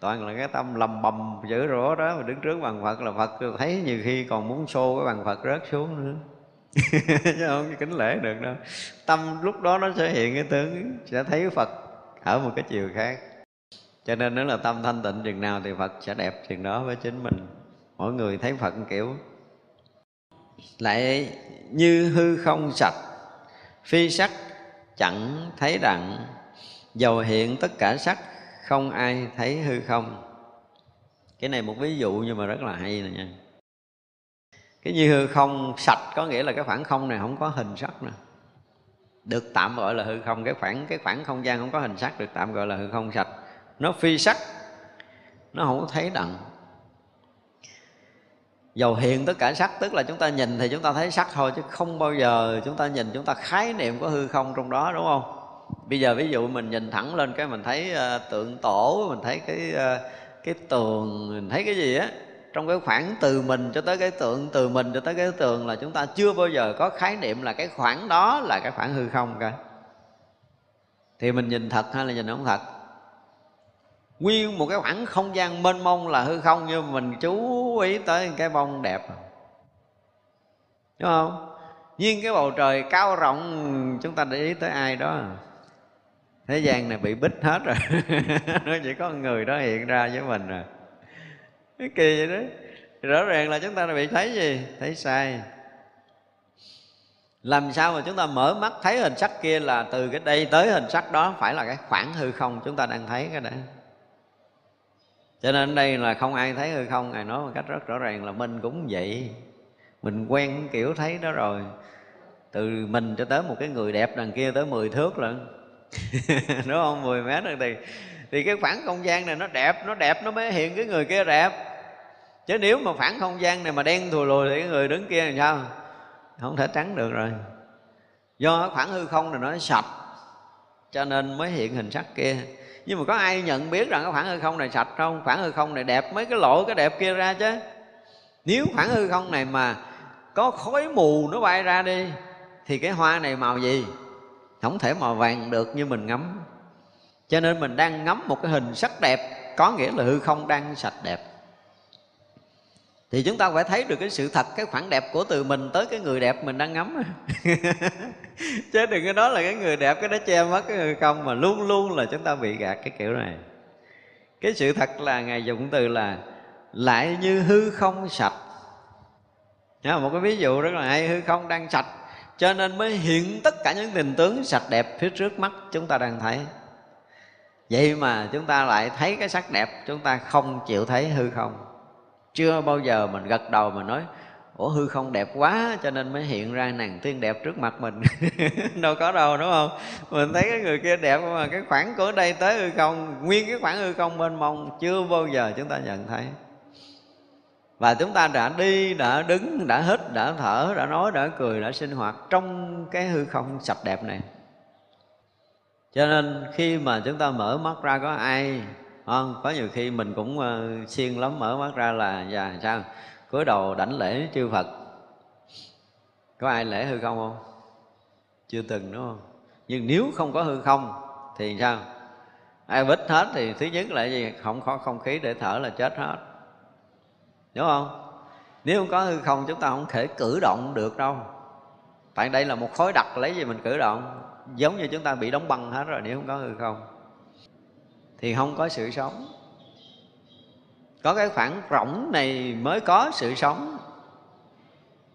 Toàn là cái tâm lầm bầm dữ rủa đó, mà đứng trước bằng Phật là Phật. Thấy nhiều khi còn muốn xô cái bằng Phật rớt xuống nữa. Chứ không kính lễ được đâu. Tâm lúc đó nó sẽ hiện cái tướng, sẽ thấy Phật ở một cái chiều khác. Cho nên nếu là tâm thanh tịnh chừng nào thì Phật sẽ đẹp chừng đó với chính mình. Mỗi người thấy Phật kiểu lại như hư không sạch, phi sắc chẳng thấy đặng dầu hiện tất cả sắc, không ai thấy hư không. Cái này một ví dụ nhưng mà rất là hay nè nha. Cái như hư không sạch có nghĩa là cái khoảng không này không có hình sắc nè được tạm gọi là hư không, cái khoảng cái khoảng không gian không có hình sắc được tạm gọi là hư không sạch. Nó phi sắc, nó không có thấy đặng dầu hiện tất cả sắc tức là chúng ta nhìn thì chúng ta thấy sắc thôi chứ không bao giờ chúng ta nhìn chúng ta khái niệm có hư không trong đó đúng không? Bây giờ ví dụ mình nhìn thẳng lên cái mình thấy uh, tượng tổ mình thấy cái uh, cái tường mình thấy cái gì á trong cái khoảng từ mình cho tới cái tượng từ mình cho tới cái tường là chúng ta chưa bao giờ có khái niệm là cái khoảng đó là cái khoảng hư không cả. Thì mình nhìn thật hay là nhìn không thật? Nguyên một cái khoảng không gian mênh mông là hư không, nhưng mình chú ý tới cái bông đẹp. Đúng không? Nhiên cái bầu trời cao rộng, chúng ta để ý tới ai đó? Thế gian này bị bích hết rồi. Nó chỉ có người đó hiện ra với mình rồi. Cái kỳ vậy đó. Rõ ràng là chúng ta bị thấy gì? Thấy sai. Làm sao mà chúng ta mở mắt thấy hình sắc kia là từ cái đây tới hình sắc đó phải là cái khoảng hư không? Chúng ta đang thấy cái đấy cho nên đây là không ai thấy hư không, ngài nói một cách rất rõ ràng là mình cũng vậy. Mình quen kiểu thấy đó rồi. Từ mình cho tới một cái người đẹp đằng kia tới 10 thước lận. Đúng không? 10 mét rồi thì thì cái khoảng không gian này nó đẹp nó đẹp, nó mới hiện cái người kia đẹp. Chứ nếu mà khoảng không gian này mà đen thùi lùi thì cái người đứng kia làm sao? Không thể trắng được rồi. Do khoảng hư không này nó sạch, cho nên mới hiện hình sắc kia nhưng mà có ai nhận biết rằng cái khoảng hư không này sạch không? Khoảng hư không này đẹp mấy cái lộ cái đẹp kia ra chứ. Nếu khoảng hư không này mà có khói mù nó bay ra đi, thì cái hoa này màu gì? Không thể màu vàng được như mình ngắm. Cho nên mình đang ngắm một cái hình sắc đẹp, có nghĩa là hư không đang sạch đẹp thì chúng ta phải thấy được cái sự thật, cái khoảng đẹp của từ mình tới cái người đẹp mình đang ngắm chứ đừng có nói là cái người đẹp, cái đó che mất cái người không, mà luôn luôn là chúng ta bị gạt cái kiểu này. Cái sự thật là ngài dùng từ là lại như hư không sạch Nhớ một cái ví dụ rất là hay, hư không đang sạch, cho nên mới hiện tất cả những tình tướng sạch đẹp phía trước mắt chúng ta đang thấy. Vậy mà chúng ta lại thấy cái sắc đẹp, chúng ta không chịu thấy hư không chưa bao giờ mình gật đầu mà nói, ủa, hư không đẹp quá, cho nên mới hiện ra nàng tiên đẹp trước mặt mình. Đâu có đâu, đúng không? Mình thấy cái người kia đẹp mà cái khoảng của đây tới hư không, nguyên cái khoảng hư không bên mông, chưa bao giờ chúng ta nhận thấy. Và chúng ta đã đi, đã đứng, đã hít, đã thở, đã nói, đã cười, đã sinh hoạt trong cái hư không sạch đẹp này. Cho nên khi mà chúng ta mở mắt ra có ai không có nhiều khi mình cũng uh, siêng lắm mở mắt ra là dạ, và sao? Cúi đầu đảnh lễ chư phật. Có ai lễ hư không không? Chưa từng đúng không? Nhưng nếu không có hư không thì sao? Ai vít hết thì thứ nhất là gì? Không có không khí để thở là chết hết. Đúng không? Nếu không có hư không chúng ta không thể cử động được đâu. Tại đây là một khối đặc lấy gì mình cử động? Giống như chúng ta bị đóng băng hết rồi nếu không có hư không thì không có sự sống. Có cái khoảng rỗng này mới có sự sống,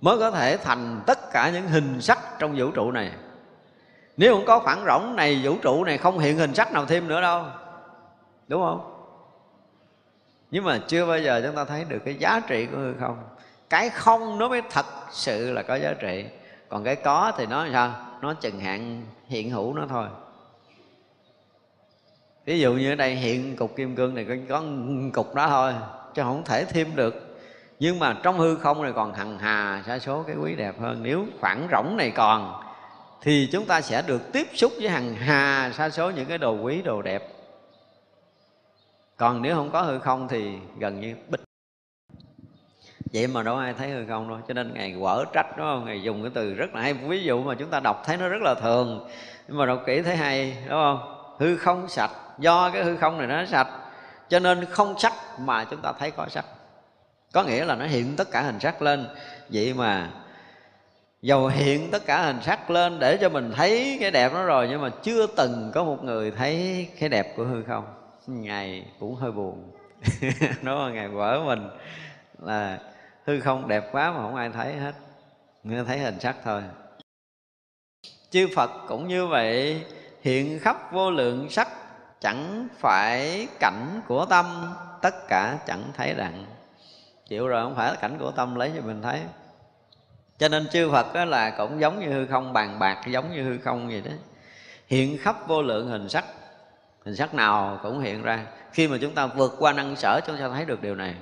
mới có thể thành tất cả những hình sắc trong vũ trụ này. Nếu không có khoảng rỗng này, vũ trụ này không hiện hình sắc nào thêm nữa đâu, đúng không? Nhưng mà chưa bao giờ chúng ta thấy được cái giá trị của hư không. Cái không nó mới thật sự là có giá trị. Còn cái có thì nó sao? Nó chừng hạn hiện hữu nó thôi ví dụ như ở đây hiện cục kim cương này có cục đó thôi, chứ không thể thêm được. Nhưng mà trong hư không này còn hằng hà, sa số cái quý đẹp hơn. Nếu khoảng rỗng này còn, thì chúng ta sẽ được tiếp xúc với hằng hà, sa số những cái đồ quý, đồ đẹp. Còn nếu không có hư không thì gần như bích vậy mà đâu ai thấy hư không đâu, cho nên ngài quở trách, đúng không? Ngài dùng cái từ rất là hay. Ví dụ mà chúng ta đọc thấy nó rất là thường, nhưng mà đọc kỹ thấy hay, đúng không? Hư không sạch do cái hư không này nó sạch. Cho nên không sắc mà chúng ta thấy có sắc. Có nghĩa là nó hiện tất cả hình sắc lên. Vậy mà dầu hiện tất cả hình sắc lên để cho mình thấy cái đẹp đó rồi, nhưng mà chưa từng có một người thấy cái đẹp của hư không. Ngài cũng hơi buồn. Nó là ngài vỡ mình là hư không đẹp quá mà không ai thấy hết. Người thấy hình sắc thôi. Chư phật cũng như vậy, hiện khắp vô lượng sắc chẳng phải cảnh của tâm, tất cả chẳng thấy đặng chịu rồi không phải cảnh của tâm, lấy cho mình thấy. Cho nên chư Phật đó là cũng giống như hư không, bàn bạc giống như hư không vậy đó. Hiện khắp vô lượng hình sắc hình sắc nào cũng hiện ra. Khi mà chúng ta vượt qua năng sở, chúng ta thấy được điều này.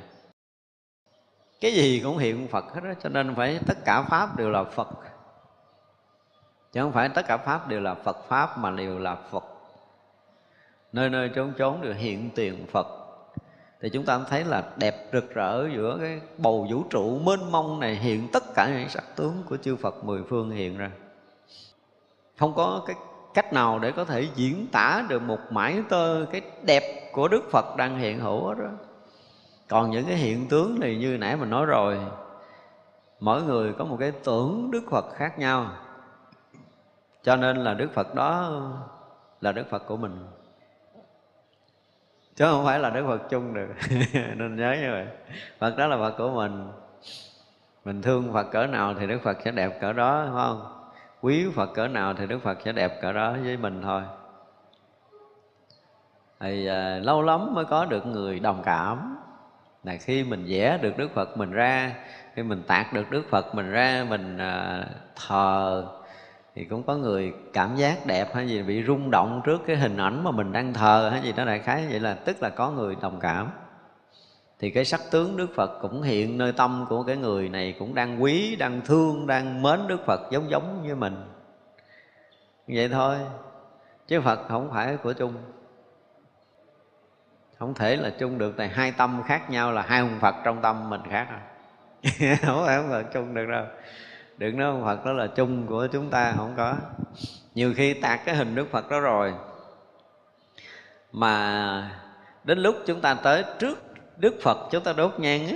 Cái gì cũng hiện Phật hết đó cho nên phải tất cả pháp đều là Phật. Chứ không phải tất cả pháp đều là Phật pháp, mà đều là Phật nơi nơi trốn trốn đều hiện tiền Phật. Thì chúng ta thấy là đẹp rực rỡ giữa cái bầu vũ trụ mênh mông này hiện tất cả những sắc tướng của chư Phật mười phương hiện ra. Không có cái cách nào để có thể diễn tả được một mãi tơ cái đẹp của Đức Phật đang hiện hữu đó còn những cái hiện tướng này như nãy mình nói rồi, mỗi người có một cái tưởng Đức Phật khác nhau. Cho nên là Đức Phật đó là đức phật của mình chứ không phải là đức phật chung được. Nên nhớ như vậy. Phật đó là phật của mình. Mình thương phật cỡ nào thì đức phật sẽ đẹp cỡ đó đúng không? Quý phật cỡ nào thì đức phật sẽ đẹp cỡ đó với mình thôi. Thì à, lâu lắm mới có được người đồng cảm. Là khi mình vẽ được đức phật mình ra khi mình tạc được đức phật mình ra mình à, thờ thì cũng có người cảm giác đẹp hay gì bị rung động trước cái hình ảnh mà mình đang thờ hay gì đó đại khái vậy là tức là có người đồng cảm thì cái sắc tướng Đức Phật cũng hiện nơi tâm của cái người này cũng đang quý, đang thương, đang mến Đức Phật giống giống như mình. Vậy thôi, chứ Phật không phải của chung. Không thể là chung được, tại hai tâm khác nhau là hai ông Phật trong tâm mình khác rồi. À. không phải ông Phật chung được đâu. Đừng nói ông Phật đó là chung của chúng ta, không có. Nhiều khi tạc cái hình Đức Phật đó rồi, mà đến lúc chúng ta tới trước đức phật chúng ta đốt nhang á.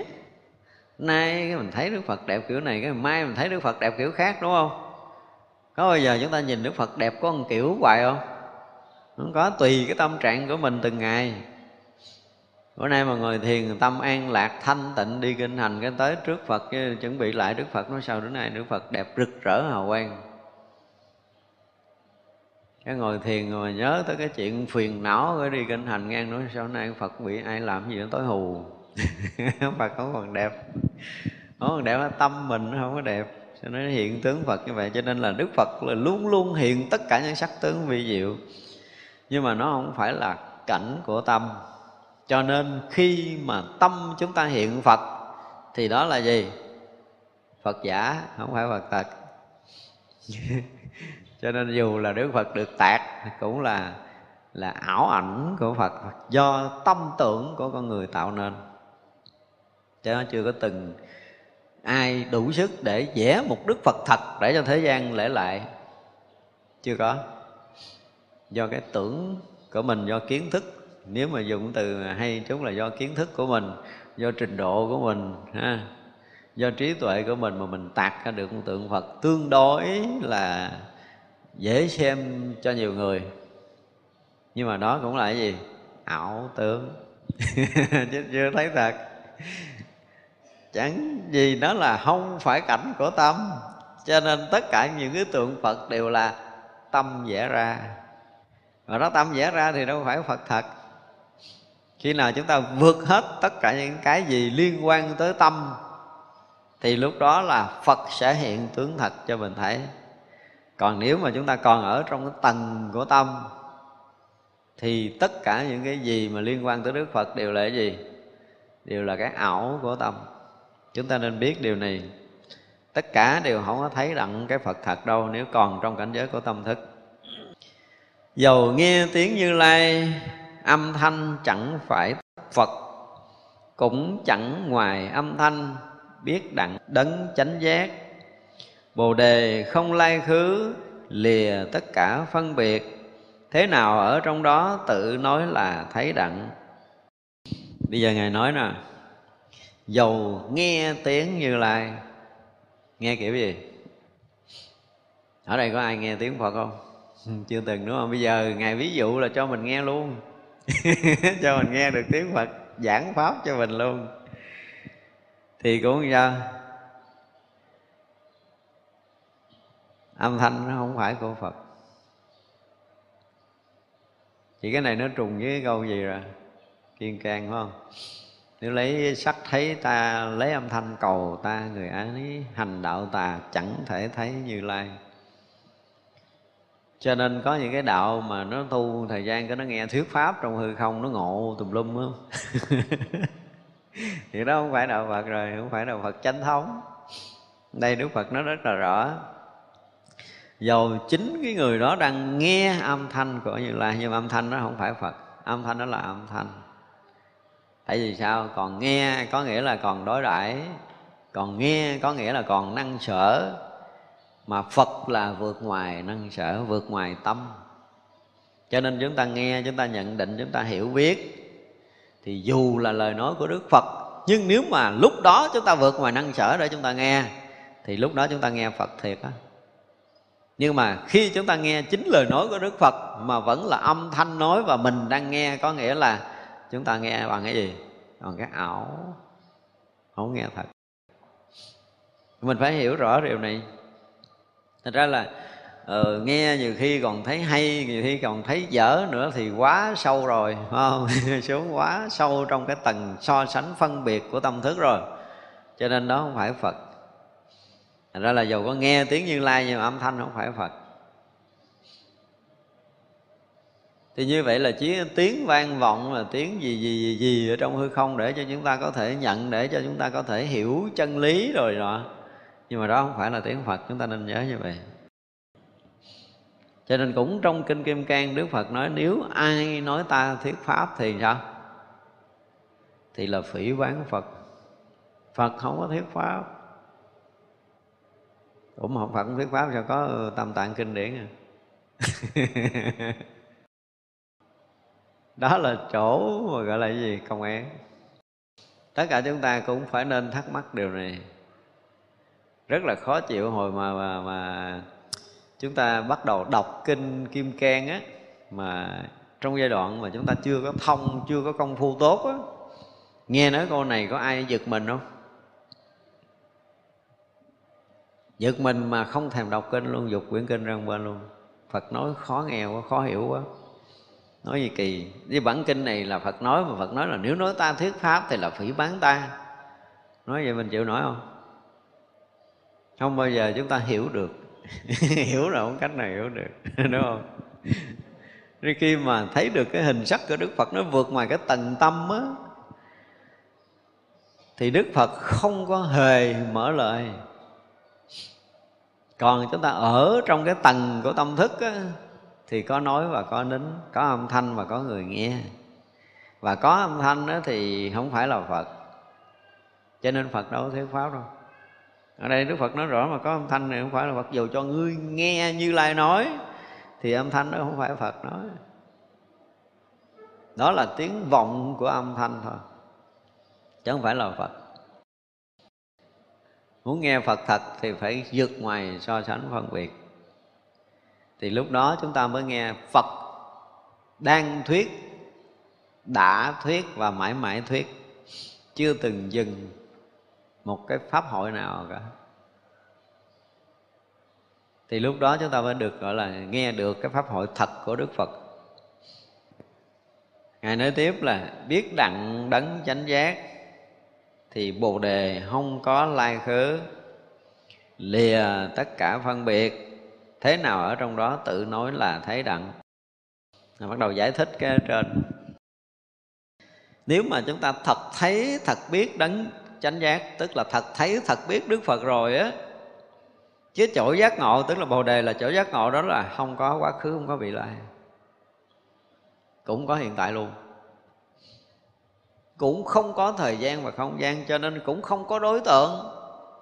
Nay mình thấy đức phật đẹp kiểu này cái mai mình thấy đức phật đẹp kiểu khác đúng không? Có bao giờ chúng ta nhìn đức phật đẹp có một kiểu hoài không? Không có tùy cái tâm trạng của mình từng ngày bữa nay mà ngồi thiền tâm an lạc thanh tịnh đi kinh hành cái tới trước phật chuẩn bị lại đức phật, nói sao đến nay đức phật đẹp rực rỡ hào quang. Cái ngồi thiền rồi nhớ tới cái chuyện phiền não rồi đi kinh hành ngang nói sao nay phật bị ai làm gì nó tối hù. Phật không còn đẹp. Không còn đẹp, tâm mình nó không có đẹp. Cho nên hiện tướng phật như vậy, cho nên là đức phật là luôn luôn hiện tất cả những sắc tướng vi diệu. Nhưng mà nó không phải là cảnh của tâm cho nên khi mà tâm chúng ta hiện phật, thì đó là gì? Phật giả, không phải phật thật. Cho nên dù là đức phật được tạc, cũng là là ảo ảnh của phật, do tâm tưởng của con người tạo nên. Cho nó chưa có từng ai đủ sức để vẽ một đức phật thật để cho thế gian lễ lại. Chưa có. Do cái tưởng của mình, do kiến thức nếu mà dùng từ hay chúng là do kiến thức của mình, do trình độ của mình, ha, do trí tuệ của mình mà mình tạc ra được một tượng phật tương đối là dễ xem cho nhiều người. Nhưng mà đó cũng là cái gì? Ảo tưởng. Chứ chưa thấy thật. Chẳng gì đó là không phải cảnh của tâm. Cho nên tất cả những cái tượng phật đều là tâm vẽ ra. Mà đó tâm vẽ ra thì đâu phải phật thật khi nào chúng ta vượt hết tất cả những cái gì liên quan tới tâm, thì lúc đó là phật sẽ hiện tướng thật cho mình thấy. Còn nếu mà chúng ta còn ở trong cái tầng của tâm, thì tất cả những cái gì mà liên quan tới đức phật đều là cái gì? Đều là cái ảo của tâm. Chúng ta nên biết điều này. Tất cả đều không có thấy đặng cái phật thật đâu nếu còn trong cảnh giới của tâm thức. Dầu nghe tiếng như lai âm thanh chẳng phải phật, cũng chẳng ngoài âm thanh biết đặng đấng chánh giác. Bồ đề không lai khứ, lìa tất cả phân biệt. Thế nào ở trong đó tự nói là thấy đặng. Bây giờ ngài nói nè, dầu nghe tiếng như lai. Nghe kiểu gì? Ở đây có ai nghe tiếng phật không? Chưa từng, đúng không? Bây giờ ngài ví dụ là cho mình nghe luôn. cho mình nghe được tiếng phật giảng pháp cho mình luôn. Thì cũng sao âm thanh nó không phải của phật. Chỉ cái này nó trùng với cái câu gì rồi? Kiên can, phải không? Nếu lấy sắc thấy ta, lấy âm thanh cầu ta, người ấy hành đạo tà chẳng thể thấy như lai cho nên có những cái đạo mà nó tu thời gian cái nó nghe thuyết pháp trong hư không, nó ngộ tùm lum á thì đó không phải đạo phật rồi, không phải đạo phật chánh thống. Đây đức phật nó rất là rõ. Dầu chính cái người đó đang nghe âm thanh của như lai, nhưng âm thanh nó không phải phật, âm thanh đó là âm thanh. Tại vì sao? Còn nghe có nghĩa là còn đối đãi, còn nghe có nghĩa là còn năng sở mà phật là vượt ngoài năng sở, vượt ngoài tâm. Cho nên chúng ta nghe, chúng ta nhận định, chúng ta hiểu biết, thì dù là lời nói của đức phật, nhưng nếu mà lúc đó chúng ta vượt ngoài năng sở để chúng ta nghe, thì lúc đó chúng ta nghe phật thiệt á. Nhưng mà khi chúng ta nghe chính lời nói của đức phật, mà vẫn là âm thanh nói và mình đang nghe, có nghĩa là chúng ta nghe bằng cái gì? Bằng cái ảo. Không nghe thật. Mình phải hiểu rõ điều này thành ra là ừ, nghe nhiều khi còn thấy hay nhiều khi còn thấy dở nữa thì quá sâu rồi không? Xuống quá sâu trong cái tầng so sánh phân biệt của tâm thức rồi. Cho nên đó không phải phật. Thành ra là dù có nghe tiếng như lai nhưng mà âm thanh không phải phật. Thì như vậy là chỉ tiếng vang vọng là tiếng gì gì gì gì ở trong hư không để cho chúng ta có thể nhận để cho chúng ta có thể hiểu chân lý rồi đó nhưng mà đó không phải là tiếng phật, chúng ta nên nhớ như vậy. Cho nên cũng trong kinh kim cang, đức phật nói, nếu ai nói ta thuyết pháp thì sao? Thì là phỉ bán phật. Phật không có thuyết pháp. Cũng mà phật không thuyết pháp sao có ờ, tam tạng kinh điển à? Đó là chỗ mà gọi là gì? Công án. Tất cả chúng ta cũng phải nên thắc mắc điều này rất là khó chịu hồi mà mà, mà chúng ta bắt đầu đọc kinh kim cang á mà trong giai đoạn mà chúng ta chưa có thông chưa có công phu tốt á. Nghe nói câu này có ai giật mình không? Giật mình mà không thèm đọc kinh luôn dục quyển kinh ra bên luôn. Phật nói khó nghe quá khó hiểu quá. Nói gì kỳ? Với bản kinh này là phật nói mà phật nói là nếu nói ta thuyết pháp thì là phỉ bán ta. Nói vậy mình chịu nói không? Không bao giờ chúng ta hiểu được. Hiểu là không cách nào hiểu được, đúng không? Rồi khi mà thấy được cái hình sắc của Đức Phật nó vượt ngoài cái tầng tâm á, Thì Đức Phật không có hề mở lời. Còn chúng ta ở trong cái tầng của tâm thức á, Thì có nói và có nín, Có âm thanh và có người nghe. Và có âm thanh á thì không phải là Phật. Cho nên Phật đâu có thuyết pháp đâu ở đây đức phật nói rõ mà có âm thanh này không phải là phật. Dù cho ngươi nghe như lai nói, thì âm thanh đó không phải phật nói. Đó là tiếng vọng của âm thanh thôi, chứ không phải là phật. Muốn nghe phật thật thì phải vượt ngoài so sánh phân biệt. Thì lúc đó chúng ta mới nghe phật đang thuyết, đã thuyết và mãi mãi thuyết, chưa từng dừng một cái pháp hội nào cả. Thì lúc đó chúng ta mới được, gọi là, nghe được cái pháp hội thật của đức phật. Ngài nói tiếp là, biết đặng đấng chánh giác thì bồ đề không có lai khứ, lìa tất cả phân biệt. Thế nào ở trong đó tự nói là thấy đặng. Bắt đầu giải thích cái trên. Nếu mà chúng ta thật thấy, thật biết đấng chánh giác, tức là thật thấy, thật biết đức phật rồi á. Chứ chỗ giác ngộ, tức là bồ đề là chỗ giác ngộ đó là không có quá khứ, không có vị lai. Cũng có hiện tại luôn. Cũng không có thời gian và không gian, cho nên cũng không có đối tượng.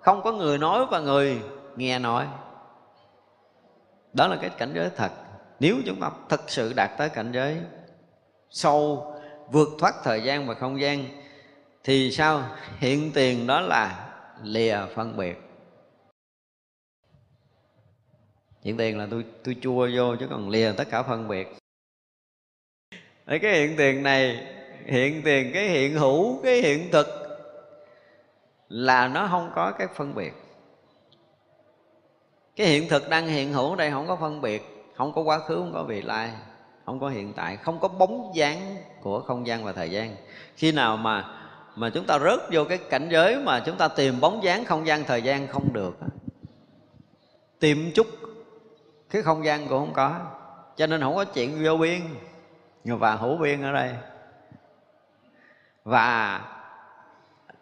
Không có người nói và người nghe nói. Đó là cái cảnh giới thật. Nếu chúng ta thực sự đạt tới cảnh giới sâu, vượt thoát thời gian và không gian thì sao? Hiện tiền đó là lìa phân biệt. Hiện tiền là tôi tôi chua vô chứ còn lìa tất cả phân biệt. Đấy, cái hiện tiền này hiện tiền cái hiện hữu cái hiện thực là nó không có cái phân biệt. Cái hiện thực đang hiện hữu ở đây không có phân biệt không có quá khứ không có vị lai không có hiện tại không có bóng dáng của không gian và thời gian. Khi nào mà mà chúng ta rớt vô cái cảnh giới mà chúng ta tìm bóng dáng không gian thời gian không được tìm chút, cái không gian cũng không có. Cho nên không có chuyện vô biên. Và hữu biên ở đây. Và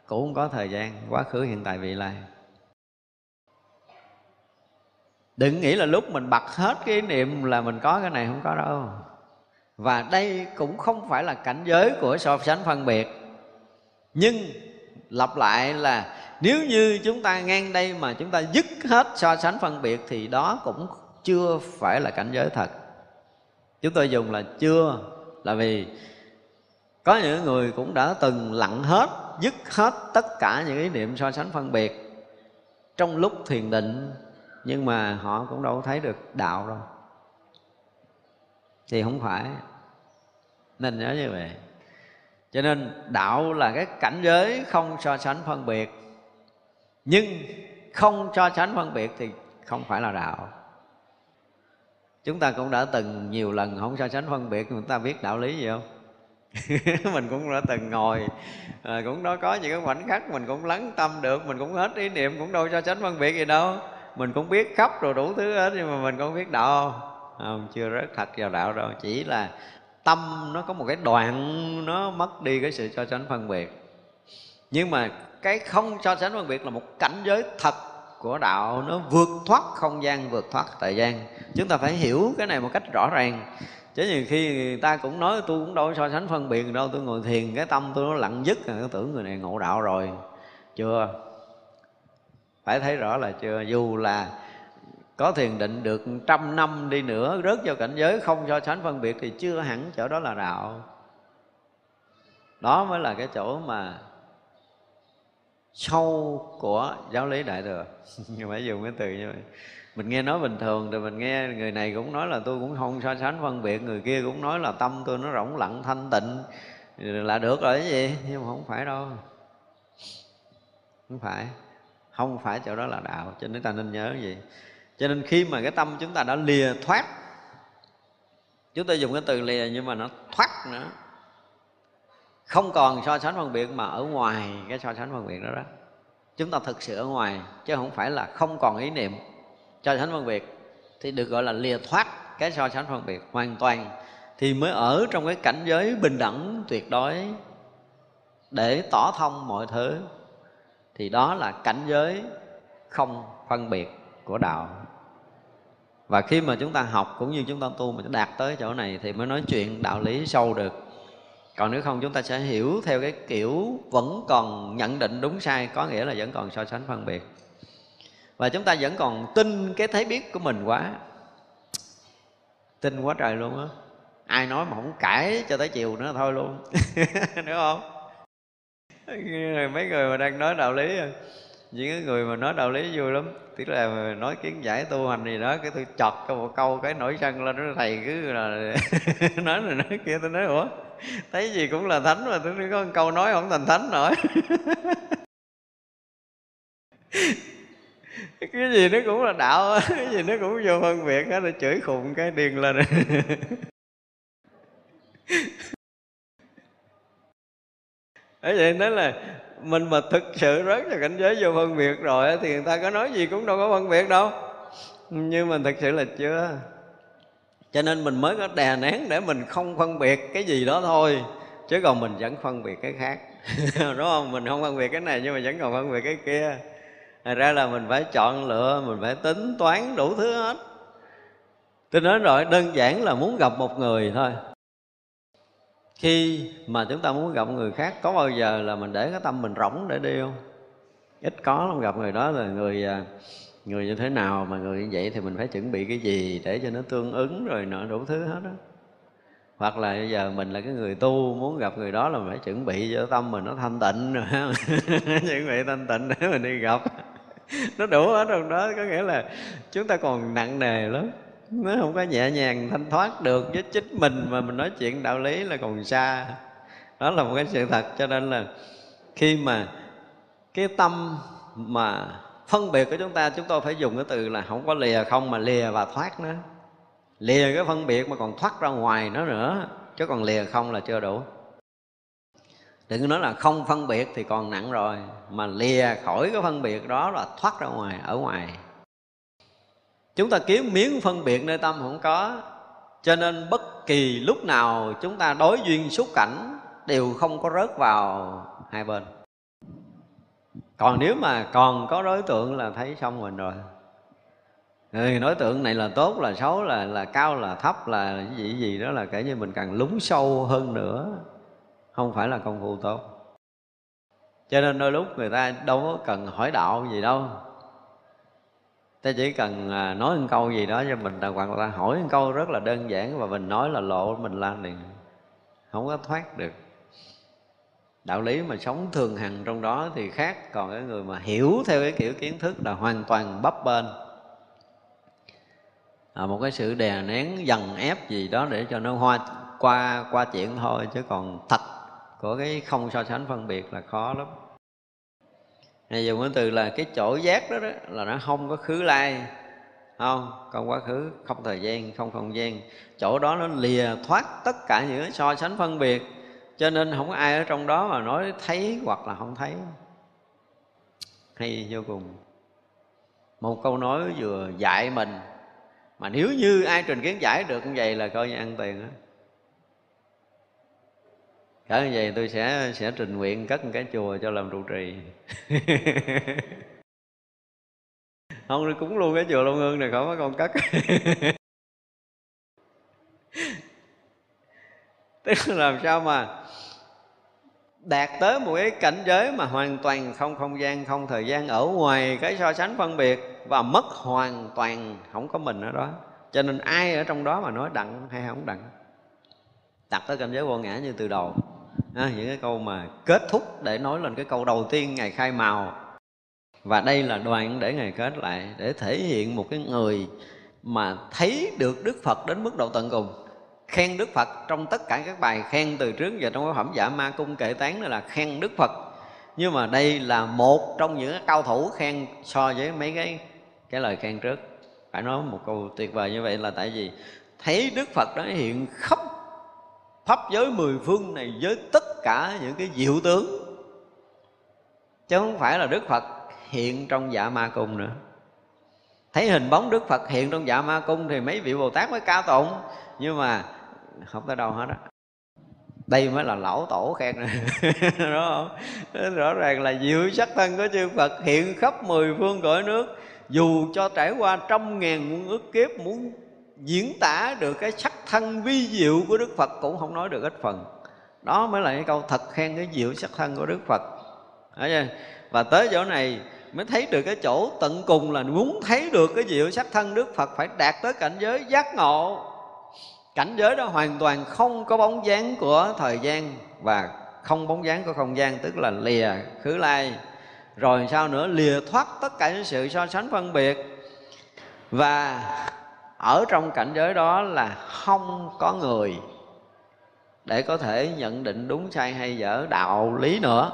cũng không có thời gian, quá khứ, hiện tại, vị lai. Đừng nghĩ là lúc mình bật hết cái niệm là mình có cái này không có đâu. Và đây cũng không phải là cảnh giới của so sánh phân biệt nhưng lặp lại là nếu như chúng ta ngang đây mà chúng ta dứt hết so sánh phân biệt thì đó cũng chưa phải là cảnh giới thật. Chúng tôi dùng là chưa, là vì có những người cũng đã từng lặng hết, dứt hết tất cả những ý niệm so sánh phân biệt trong lúc thiền định, nhưng mà họ cũng đâu thấy được đạo đâu. Thì không phải. Nên nhớ như vậy cho nên đạo là cái cảnh giới không so sánh phân biệt. Nhưng không so sánh phân biệt thì không phải là đạo. Chúng ta cũng đã từng nhiều lần không so sánh phân biệt chúng ta biết đạo lý gì không? Mình cũng đã từng ngồi à, cũng đó có những cái khoảnh khắc mình cũng lắng tâm được mình cũng hết ý niệm cũng đâu so sánh phân biệt gì đâu. Mình cũng biết khóc rồi đủ thứ hết nhưng mà mình không biết đạo. Không, không chưa rất thật vào đạo đâu chỉ là tâm nó có một cái đoạn nó mất đi cái sự so sánh phân biệt. Nhưng mà cái không so sánh phân biệt là một cảnh giới thật của đạo, nó vượt thoát không gian, vượt thoát thời gian. Chúng ta phải hiểu cái này một cách rõ ràng. Chứ nhiều khi người ta cũng nói, tôi cũng đâu so sánh phân biệt đâu, tôi ngồi thiền, cái tâm tôi nó lặng dứt à. tôi tưởng người này ngộ đạo rồi. Chưa? Phải thấy rõ là chưa? Dù là có thiền định được trăm năm đi nữa, rớt vào cảnh giới không so sánh phân biệt thì chưa hẳn chỗ đó là đạo đó mới là cái chỗ mà sâu của giáo lý đại thừa. Nhưng phải dùng cái từ như vậy. Mình nghe nói bình thường thì mình nghe người này cũng nói là tôi cũng không so sánh phân biệt, người kia cũng nói là tâm tôi nó rỗng lặng, thanh tịnh. Là được rồi cái gì? Nhưng mà không phải đâu. Không phải. Không phải chỗ đó là đạo, cho nên ta nên nhớ gì? Cho nên khi mà cái tâm chúng ta đã lìa thoát, chúng ta dùng cái từ lìa nhưng mà nó thoát nữa. Không còn so sánh phân biệt mà ở ngoài cái so sánh phân biệt đó đó. Chúng ta thực sự ở ngoài, chứ không phải là không còn ý niệm. So sánh phân biệt thì được gọi là lìa thoát cái so sánh phân biệt hoàn toàn thì mới ở trong cái cảnh giới bình đẳng, tuyệt đối. Để tỏ thông mọi thứ thì đó là cảnh giới không phân biệt của đạo và khi mà chúng ta học cũng như chúng ta tu mà đạt tới chỗ này thì mới nói chuyện đạo lý sâu được. Còn nếu không, chúng ta sẽ hiểu theo cái kiểu vẫn còn nhận định đúng sai, có nghĩa là vẫn còn so sánh phân biệt. Và chúng ta vẫn còn tin cái thấy biết của mình quá. Tin quá trời luôn á. Ai nói mà không cãi cho tới chiều nữa thôi luôn. Đúng không? Mấy người mà đang nói đạo lý à. những người mà nói đạo lý vui lắm tức là nói kiến giải tu hành gì đó, cái tôi chọt cái một câu cái nổi sân lên nó thầy cứ là nói này, nói kia. Tôi nói, ủa, thấy gì cũng là thánh mà, tôi có một câu nói không thành thánh nổi. Cái gì nó cũng là đạo, cái gì nó cũng vô phân biệt hết rồi chửi khùng cái điên lên. Ấy vậy nói là mình mà thực sự rớt vào cảnh giới vô phân biệt rồi thì người ta có nói gì cũng đâu có phân biệt đâu. Nhưng mình thực sự là chưa. Cho nên mình mới có đè nén để mình không phân biệt cái gì đó thôi, chứ còn mình vẫn phân biệt cái khác. Đúng không? Mình không phân biệt cái này nhưng mà vẫn còn phân biệt cái kia. Thật ra là mình phải chọn lựa, mình phải tính toán đủ thứ hết. Tôi nói rồi, đơn giản là muốn gặp một người thôi khi mà chúng ta muốn gặp người khác, có bao giờ là mình để cái tâm mình rỗng để đi không? Ít có lắm, gặp người đó là người à, người như thế nào mà người như vậy thì mình phải chuẩn bị cái gì để cho nó tương ứng rồi nọ đủ thứ hết đó hoặc là bây giờ mình là cái người tu, muốn gặp người đó là mình phải chuẩn bị cho tâm mình nó thanh tịnh rồi chuẩn bị thanh tịnh để mình đi gặp. Nó đủ hết trong đó, có nghĩa là chúng ta còn nặng nề lắm nó không có nhẹ nhàng thanh thoát được với chính mình mà mình nói chuyện đạo lý là còn xa. Đó là một cái sự thật, cho nên là khi mà cái tâm mà phân biệt của chúng ta, chúng tôi phải dùng cái từ là không có lìa không mà lìa và thoát nữa. Lìa cái phân biệt mà còn thoát ra ngoài nó nữa, chứ còn lìa không là chưa đủ. Đừng nói là không phân biệt thì còn nặng rồi, mà lìa khỏi cái phân biệt đó là thoát ra ngoài, ở ngoài chúng ta kiếm miếng phân biệt nơi tâm không có. Cho nên bất kỳ lúc nào chúng ta đối duyên xúc cảnh đều không có rớt vào hai bên. Còn nếu mà còn có đối tượng là thấy xong mình rồi. Người đối tượng này là tốt, là xấu, là là cao, là thấp, là cái gì gì đó là kể như mình càng lúng sâu hơn nữa. Không phải là công phu tốt. Cho nên đôi lúc người ta đâu có cần hỏi đạo gì đâu ta chỉ cần à, nói một câu gì đó cho mình hoặc là hỏi một câu rất là đơn giản và mình nói là lộ mình là liền. Không có thoát được. Đạo lý mà sống thường hằng trong đó thì khác còn cái người mà hiểu theo cái kiểu kiến thức là hoàn toàn bấp bên à, một cái sự đè nén dần ép gì đó để cho nó hoa qua qua chuyện thôi chứ còn thật của cái không so sánh phân biệt là khó lắm hay dùng cái từ là cái chỗ giác đó, đó là nó không có khứ lai. Không không quá khứ không thời gian không không gian. Chỗ đó nó lìa thoát tất cả những so sánh phân biệt. Cho nên không có ai ở trong đó mà nói thấy hoặc là không thấy. Hay vô cùng. Một câu nói vừa dạy mình mà nếu như ai trình kiến giải được như vậy là coi như ăn tiền đó cỡ như vậy tôi sẽ sẽ trình nguyện cất một cái chùa cho làm trụ trì. Không đi cúng luôn cái chùa Long Hương này, khỏi mấy con cất. Tức là làm sao mà đạt tới một cái cảnh giới mà hoàn toàn không không gian, không thời gian, ở ngoài cái so sánh phân biệt và mất hoàn toàn, không có mình ở đó. Cho nên ai ở trong đó mà nói đặng hay không đặng? Đặt tới cảnh giới vô ngã như từ đầu à, những cái câu mà kết thúc để nói lên cái câu đầu tiên ngày khai màu. Và đây là đoạn để ngày kết lại để thể hiện một cái người mà thấy được đức phật đến mức độ tận cùng. Khen đức phật trong tất cả các bài khen từ trước giờ trong cái phẩm giả ma cung kệ tán này là khen đức phật. Nhưng mà đây là một trong những cao thủ khen so với mấy cái cái lời khen trước. Phải nói một câu tuyệt vời như vậy là tại vì thấy đức phật đó hiện khắp pháp giới mười phương này với tất cả những cái diệu tướng. Chứ không phải là đức phật hiện trong dạ ma cung nữa. Thấy hình bóng đức phật hiện trong dạ ma cung thì mấy vị bồ tát mới cao tụng. Nhưng mà không tới đâu hết á. Đây mới là lão tổ khen. Này không? Rõ ràng là diệu sắc thân của chư phật hiện khắp mười phương cõi nước. Dù cho trải qua trăm ngàn muôn ức kiếp muốn diễn tả được cái sắc thân vi diệu của đức phật cũng không nói được ít phần. Đó mới là cái câu thật khen cái diệu sắc thân của đức phật. Và tới chỗ này mới thấy được cái chỗ tận cùng là muốn thấy được cái diệu sắc thân đức phật phải đạt tới cảnh giới giác ngộ. Cảnh giới đó hoàn toàn không có bóng dáng của thời gian và không bóng dáng của không gian, tức là lìa khứ lai. Rồi sao nữa? Lìa thoát tất cả những sự so sánh phân biệt. Và ở trong cảnh giới đó là không có người để có thể nhận định đúng sai hay dở đạo lý nữa,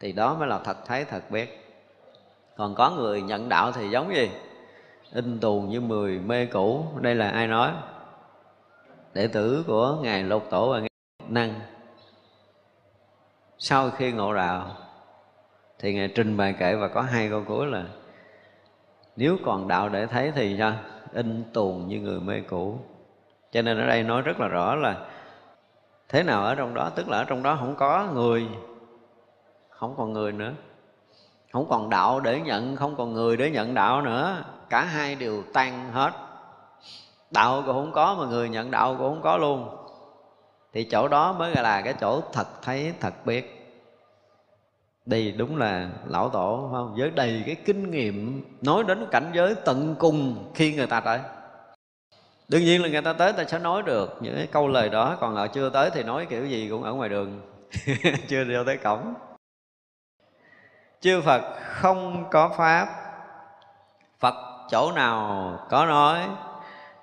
thì đó mới là thật thấy thật biết còn có người nhận đạo thì giống gì? In tù như mười mê cũ. Đây là ai nói? Đệ tử của ngài lục tổ và ngài năng. Sau khi ngộ đạo, thì ngài trình bày kệ và có hai câu cuối là, nếu còn đạo để thấy thì sao? In tùn như người mê cũ. Cho nên ở đây nói rất là rõ là thế nào ở trong đó, tức là ở trong đó không có người, không còn người nữa. Không còn đạo để nhận, không còn người để nhận đạo nữa. Cả hai đều tan hết. Đạo cũng không có mà người nhận đạo cũng không có luôn. Thì chỗ đó mới là cái chỗ thật thấy, thật biết đây đúng là lão tổ, phải không? Với đầy cái kinh nghiệm nói đến cảnh giới tận cùng khi người ta tới. Đương nhiên là người ta tới, ta sẽ nói được. Những cái câu lời đó còn ở chưa tới thì nói kiểu gì cũng ở ngoài đường. Chưa đi tới cổng. Chư phật không có pháp. Phật chỗ nào có nói,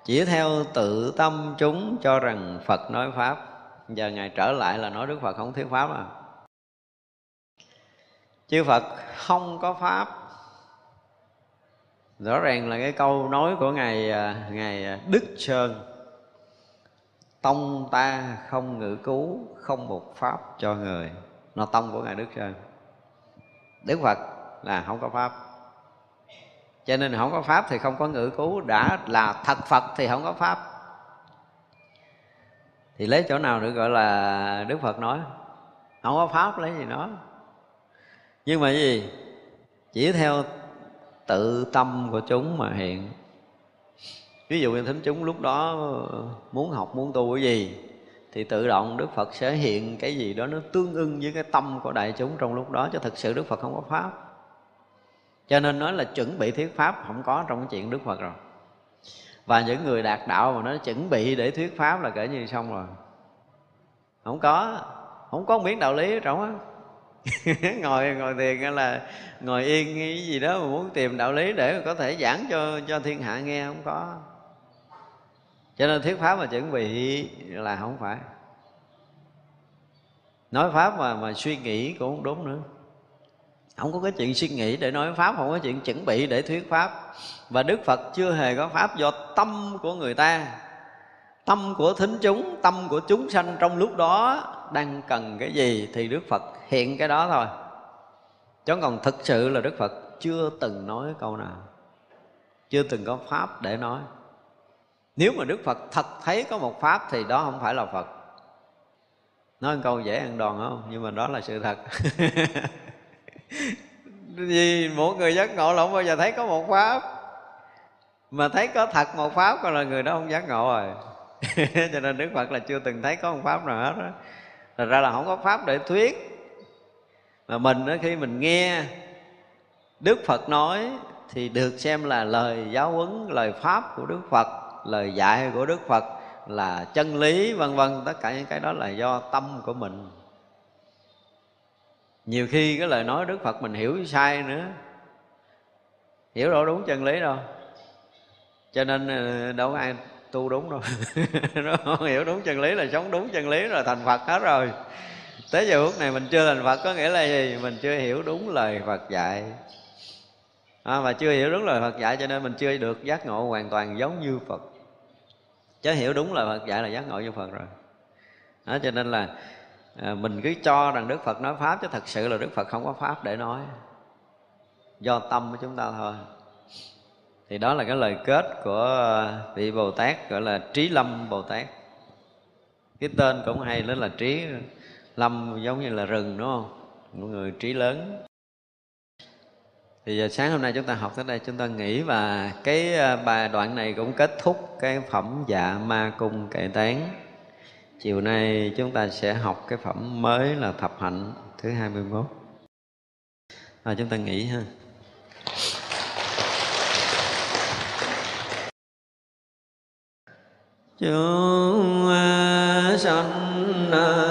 chỉ theo tự tâm chúng cho rằng phật nói pháp. Giờ ngài trở lại là nói đức phật không thuyết pháp à? Chư phật không có pháp. Rõ ràng là cái câu nói của ngài à, ngài à, đức sơn tông ta không ngự cứu, không một pháp cho người. Nó tông của ngài đức sơn đức phật là không có pháp. Cho nên không có pháp thì không có ngự cứu. Đã là thật phật thì không có pháp. Thì lấy chỗ nào được gọi là đức phật nói? Không có pháp lấy gì nói nhưng mà gì? Chỉ theo tự tâm của chúng mà hiện. Ví dụ như thính chúng lúc đó muốn học, muốn tu cái gì, thì tự động đức phật sẽ hiện cái gì đó nó tương ưng với cái tâm của đại chúng trong lúc đó cho thực sự đức phật không có pháp. Cho nên nói là chuẩn bị thuyết pháp không có trong cái chuyện đức phật rồi. Và những người đạt đạo mà nó chuẩn bị để thuyết pháp là kể như xong rồi. Không có không có miếng đạo lý trong á ngồi ngồi thiền là ngồi yên cái gì đó mà muốn tìm đạo lý để có thể giảng cho cho thiên hạ nghe, không có. Cho nên thuyết pháp mà chuẩn bị là không phải. Nói pháp mà mà suy nghĩ cũng không đúng nữa. Không có cái chuyện suy nghĩ để nói pháp, không có chuyện chuẩn bị để thuyết pháp. Và đức phật chưa hề có pháp do tâm của người ta. Tâm của thính chúng, tâm của chúng sanh trong lúc đó đang cần cái gì thì đức phật hiện cái đó thôi. Chứ còn thực sự là đức phật chưa từng nói câu nào, chưa từng có pháp để nói. Nếu mà đức phật thật thấy có một pháp thì đó không phải là phật. Nói một câu dễ ăn đòn không? Nhưng mà đó là sự thật. Vì mỗi người giác ngộ là không bao giờ thấy có một pháp. Mà thấy có thật một pháp còn là người đó không giác ngộ rồi. Cho nên đức phật là chưa từng thấy có một pháp nào hết đó thật ra là không có pháp để thuyết. Mà mình đó, khi mình nghe đức phật nói thì được xem là lời giáo huấn lời pháp của đức phật lời dạy của đức phật là chân lý vân vân. Tất cả những cái đó là do tâm của mình. Nhiều khi cái lời nói đức phật mình hiểu sai nữa. Hiểu đâu đúng chân lý đâu. Cho nên ờ, đâu có ai tu đúng rồi nó không hiểu đúng chân lý là sống đúng chân lý rồi thành phật hết rồi. Tới giờ phút này mình chưa thành phật có nghĩa là gì? Mình chưa hiểu đúng lời phật dạy. À, và chưa hiểu đúng lời phật dạy cho nên mình chưa được giác ngộ hoàn toàn giống như phật. Chứ hiểu đúng lời phật dạy là giác ngộ như phật rồi. Đó, cho nên là à, mình cứ cho rằng đức phật nói pháp chứ thật sự là đức phật không có pháp để nói. Do tâm của chúng ta thôi thì đó là cái lời kết của ờ, vị bồ tát gọi là trí lâm bồ tát. Cái tên cũng hay đó là trí lâm giống như là rừng đúng không? Một người trí lớn. Thì giờ sáng hôm nay chúng ta học tới đây chúng ta nghĩ và cái ờ, bài đoạn này cũng kết thúc cái phẩm dạ ma cung kệ tán. Chiều nay chúng ta sẽ học cái phẩm mới là thập hạnh thứ 21 à, chúng ta nghĩ ha. Chúng à, sanh à,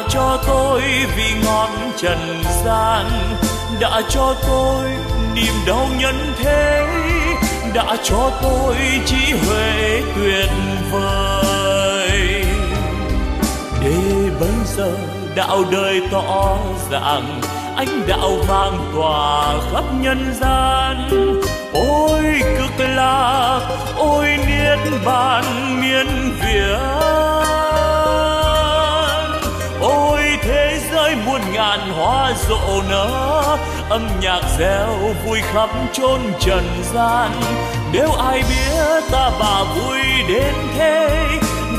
đã cho tôi vị ngon trần gian. Đã cho tôi niềm đau nhân thế. Đã cho tôi trí huệ tuyệt vời. Để bây giờ đạo đời tỏ ràng ánh đạo vang tỏa khắp nhân gian. Ôi cực lạc, ôi niết bàn miên việt với muôn ngàn hoa rộ nở. Âm nhạc reo vui khắp chốn trần gian. Nếu ai biết ta bà vui đến thế,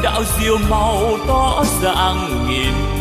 đạo diệu màu tỏ ràng nghìn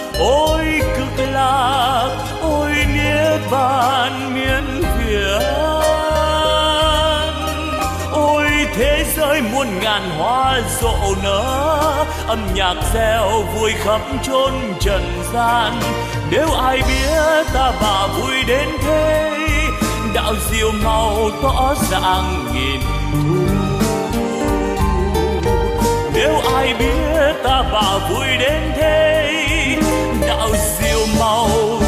ôi, cực lạc, ôi nghĩa bàn miên việt ôi, thế giới muôn ngàn hoa rộ nở, âm nhạc reo vui khắp chốn trần gian. Nếu ai biết ta bà vui đến thế, đạo diệu màu tỏ ràng nghìn thu. Nếu ai biết ta bà vui đến thế 有笑貌。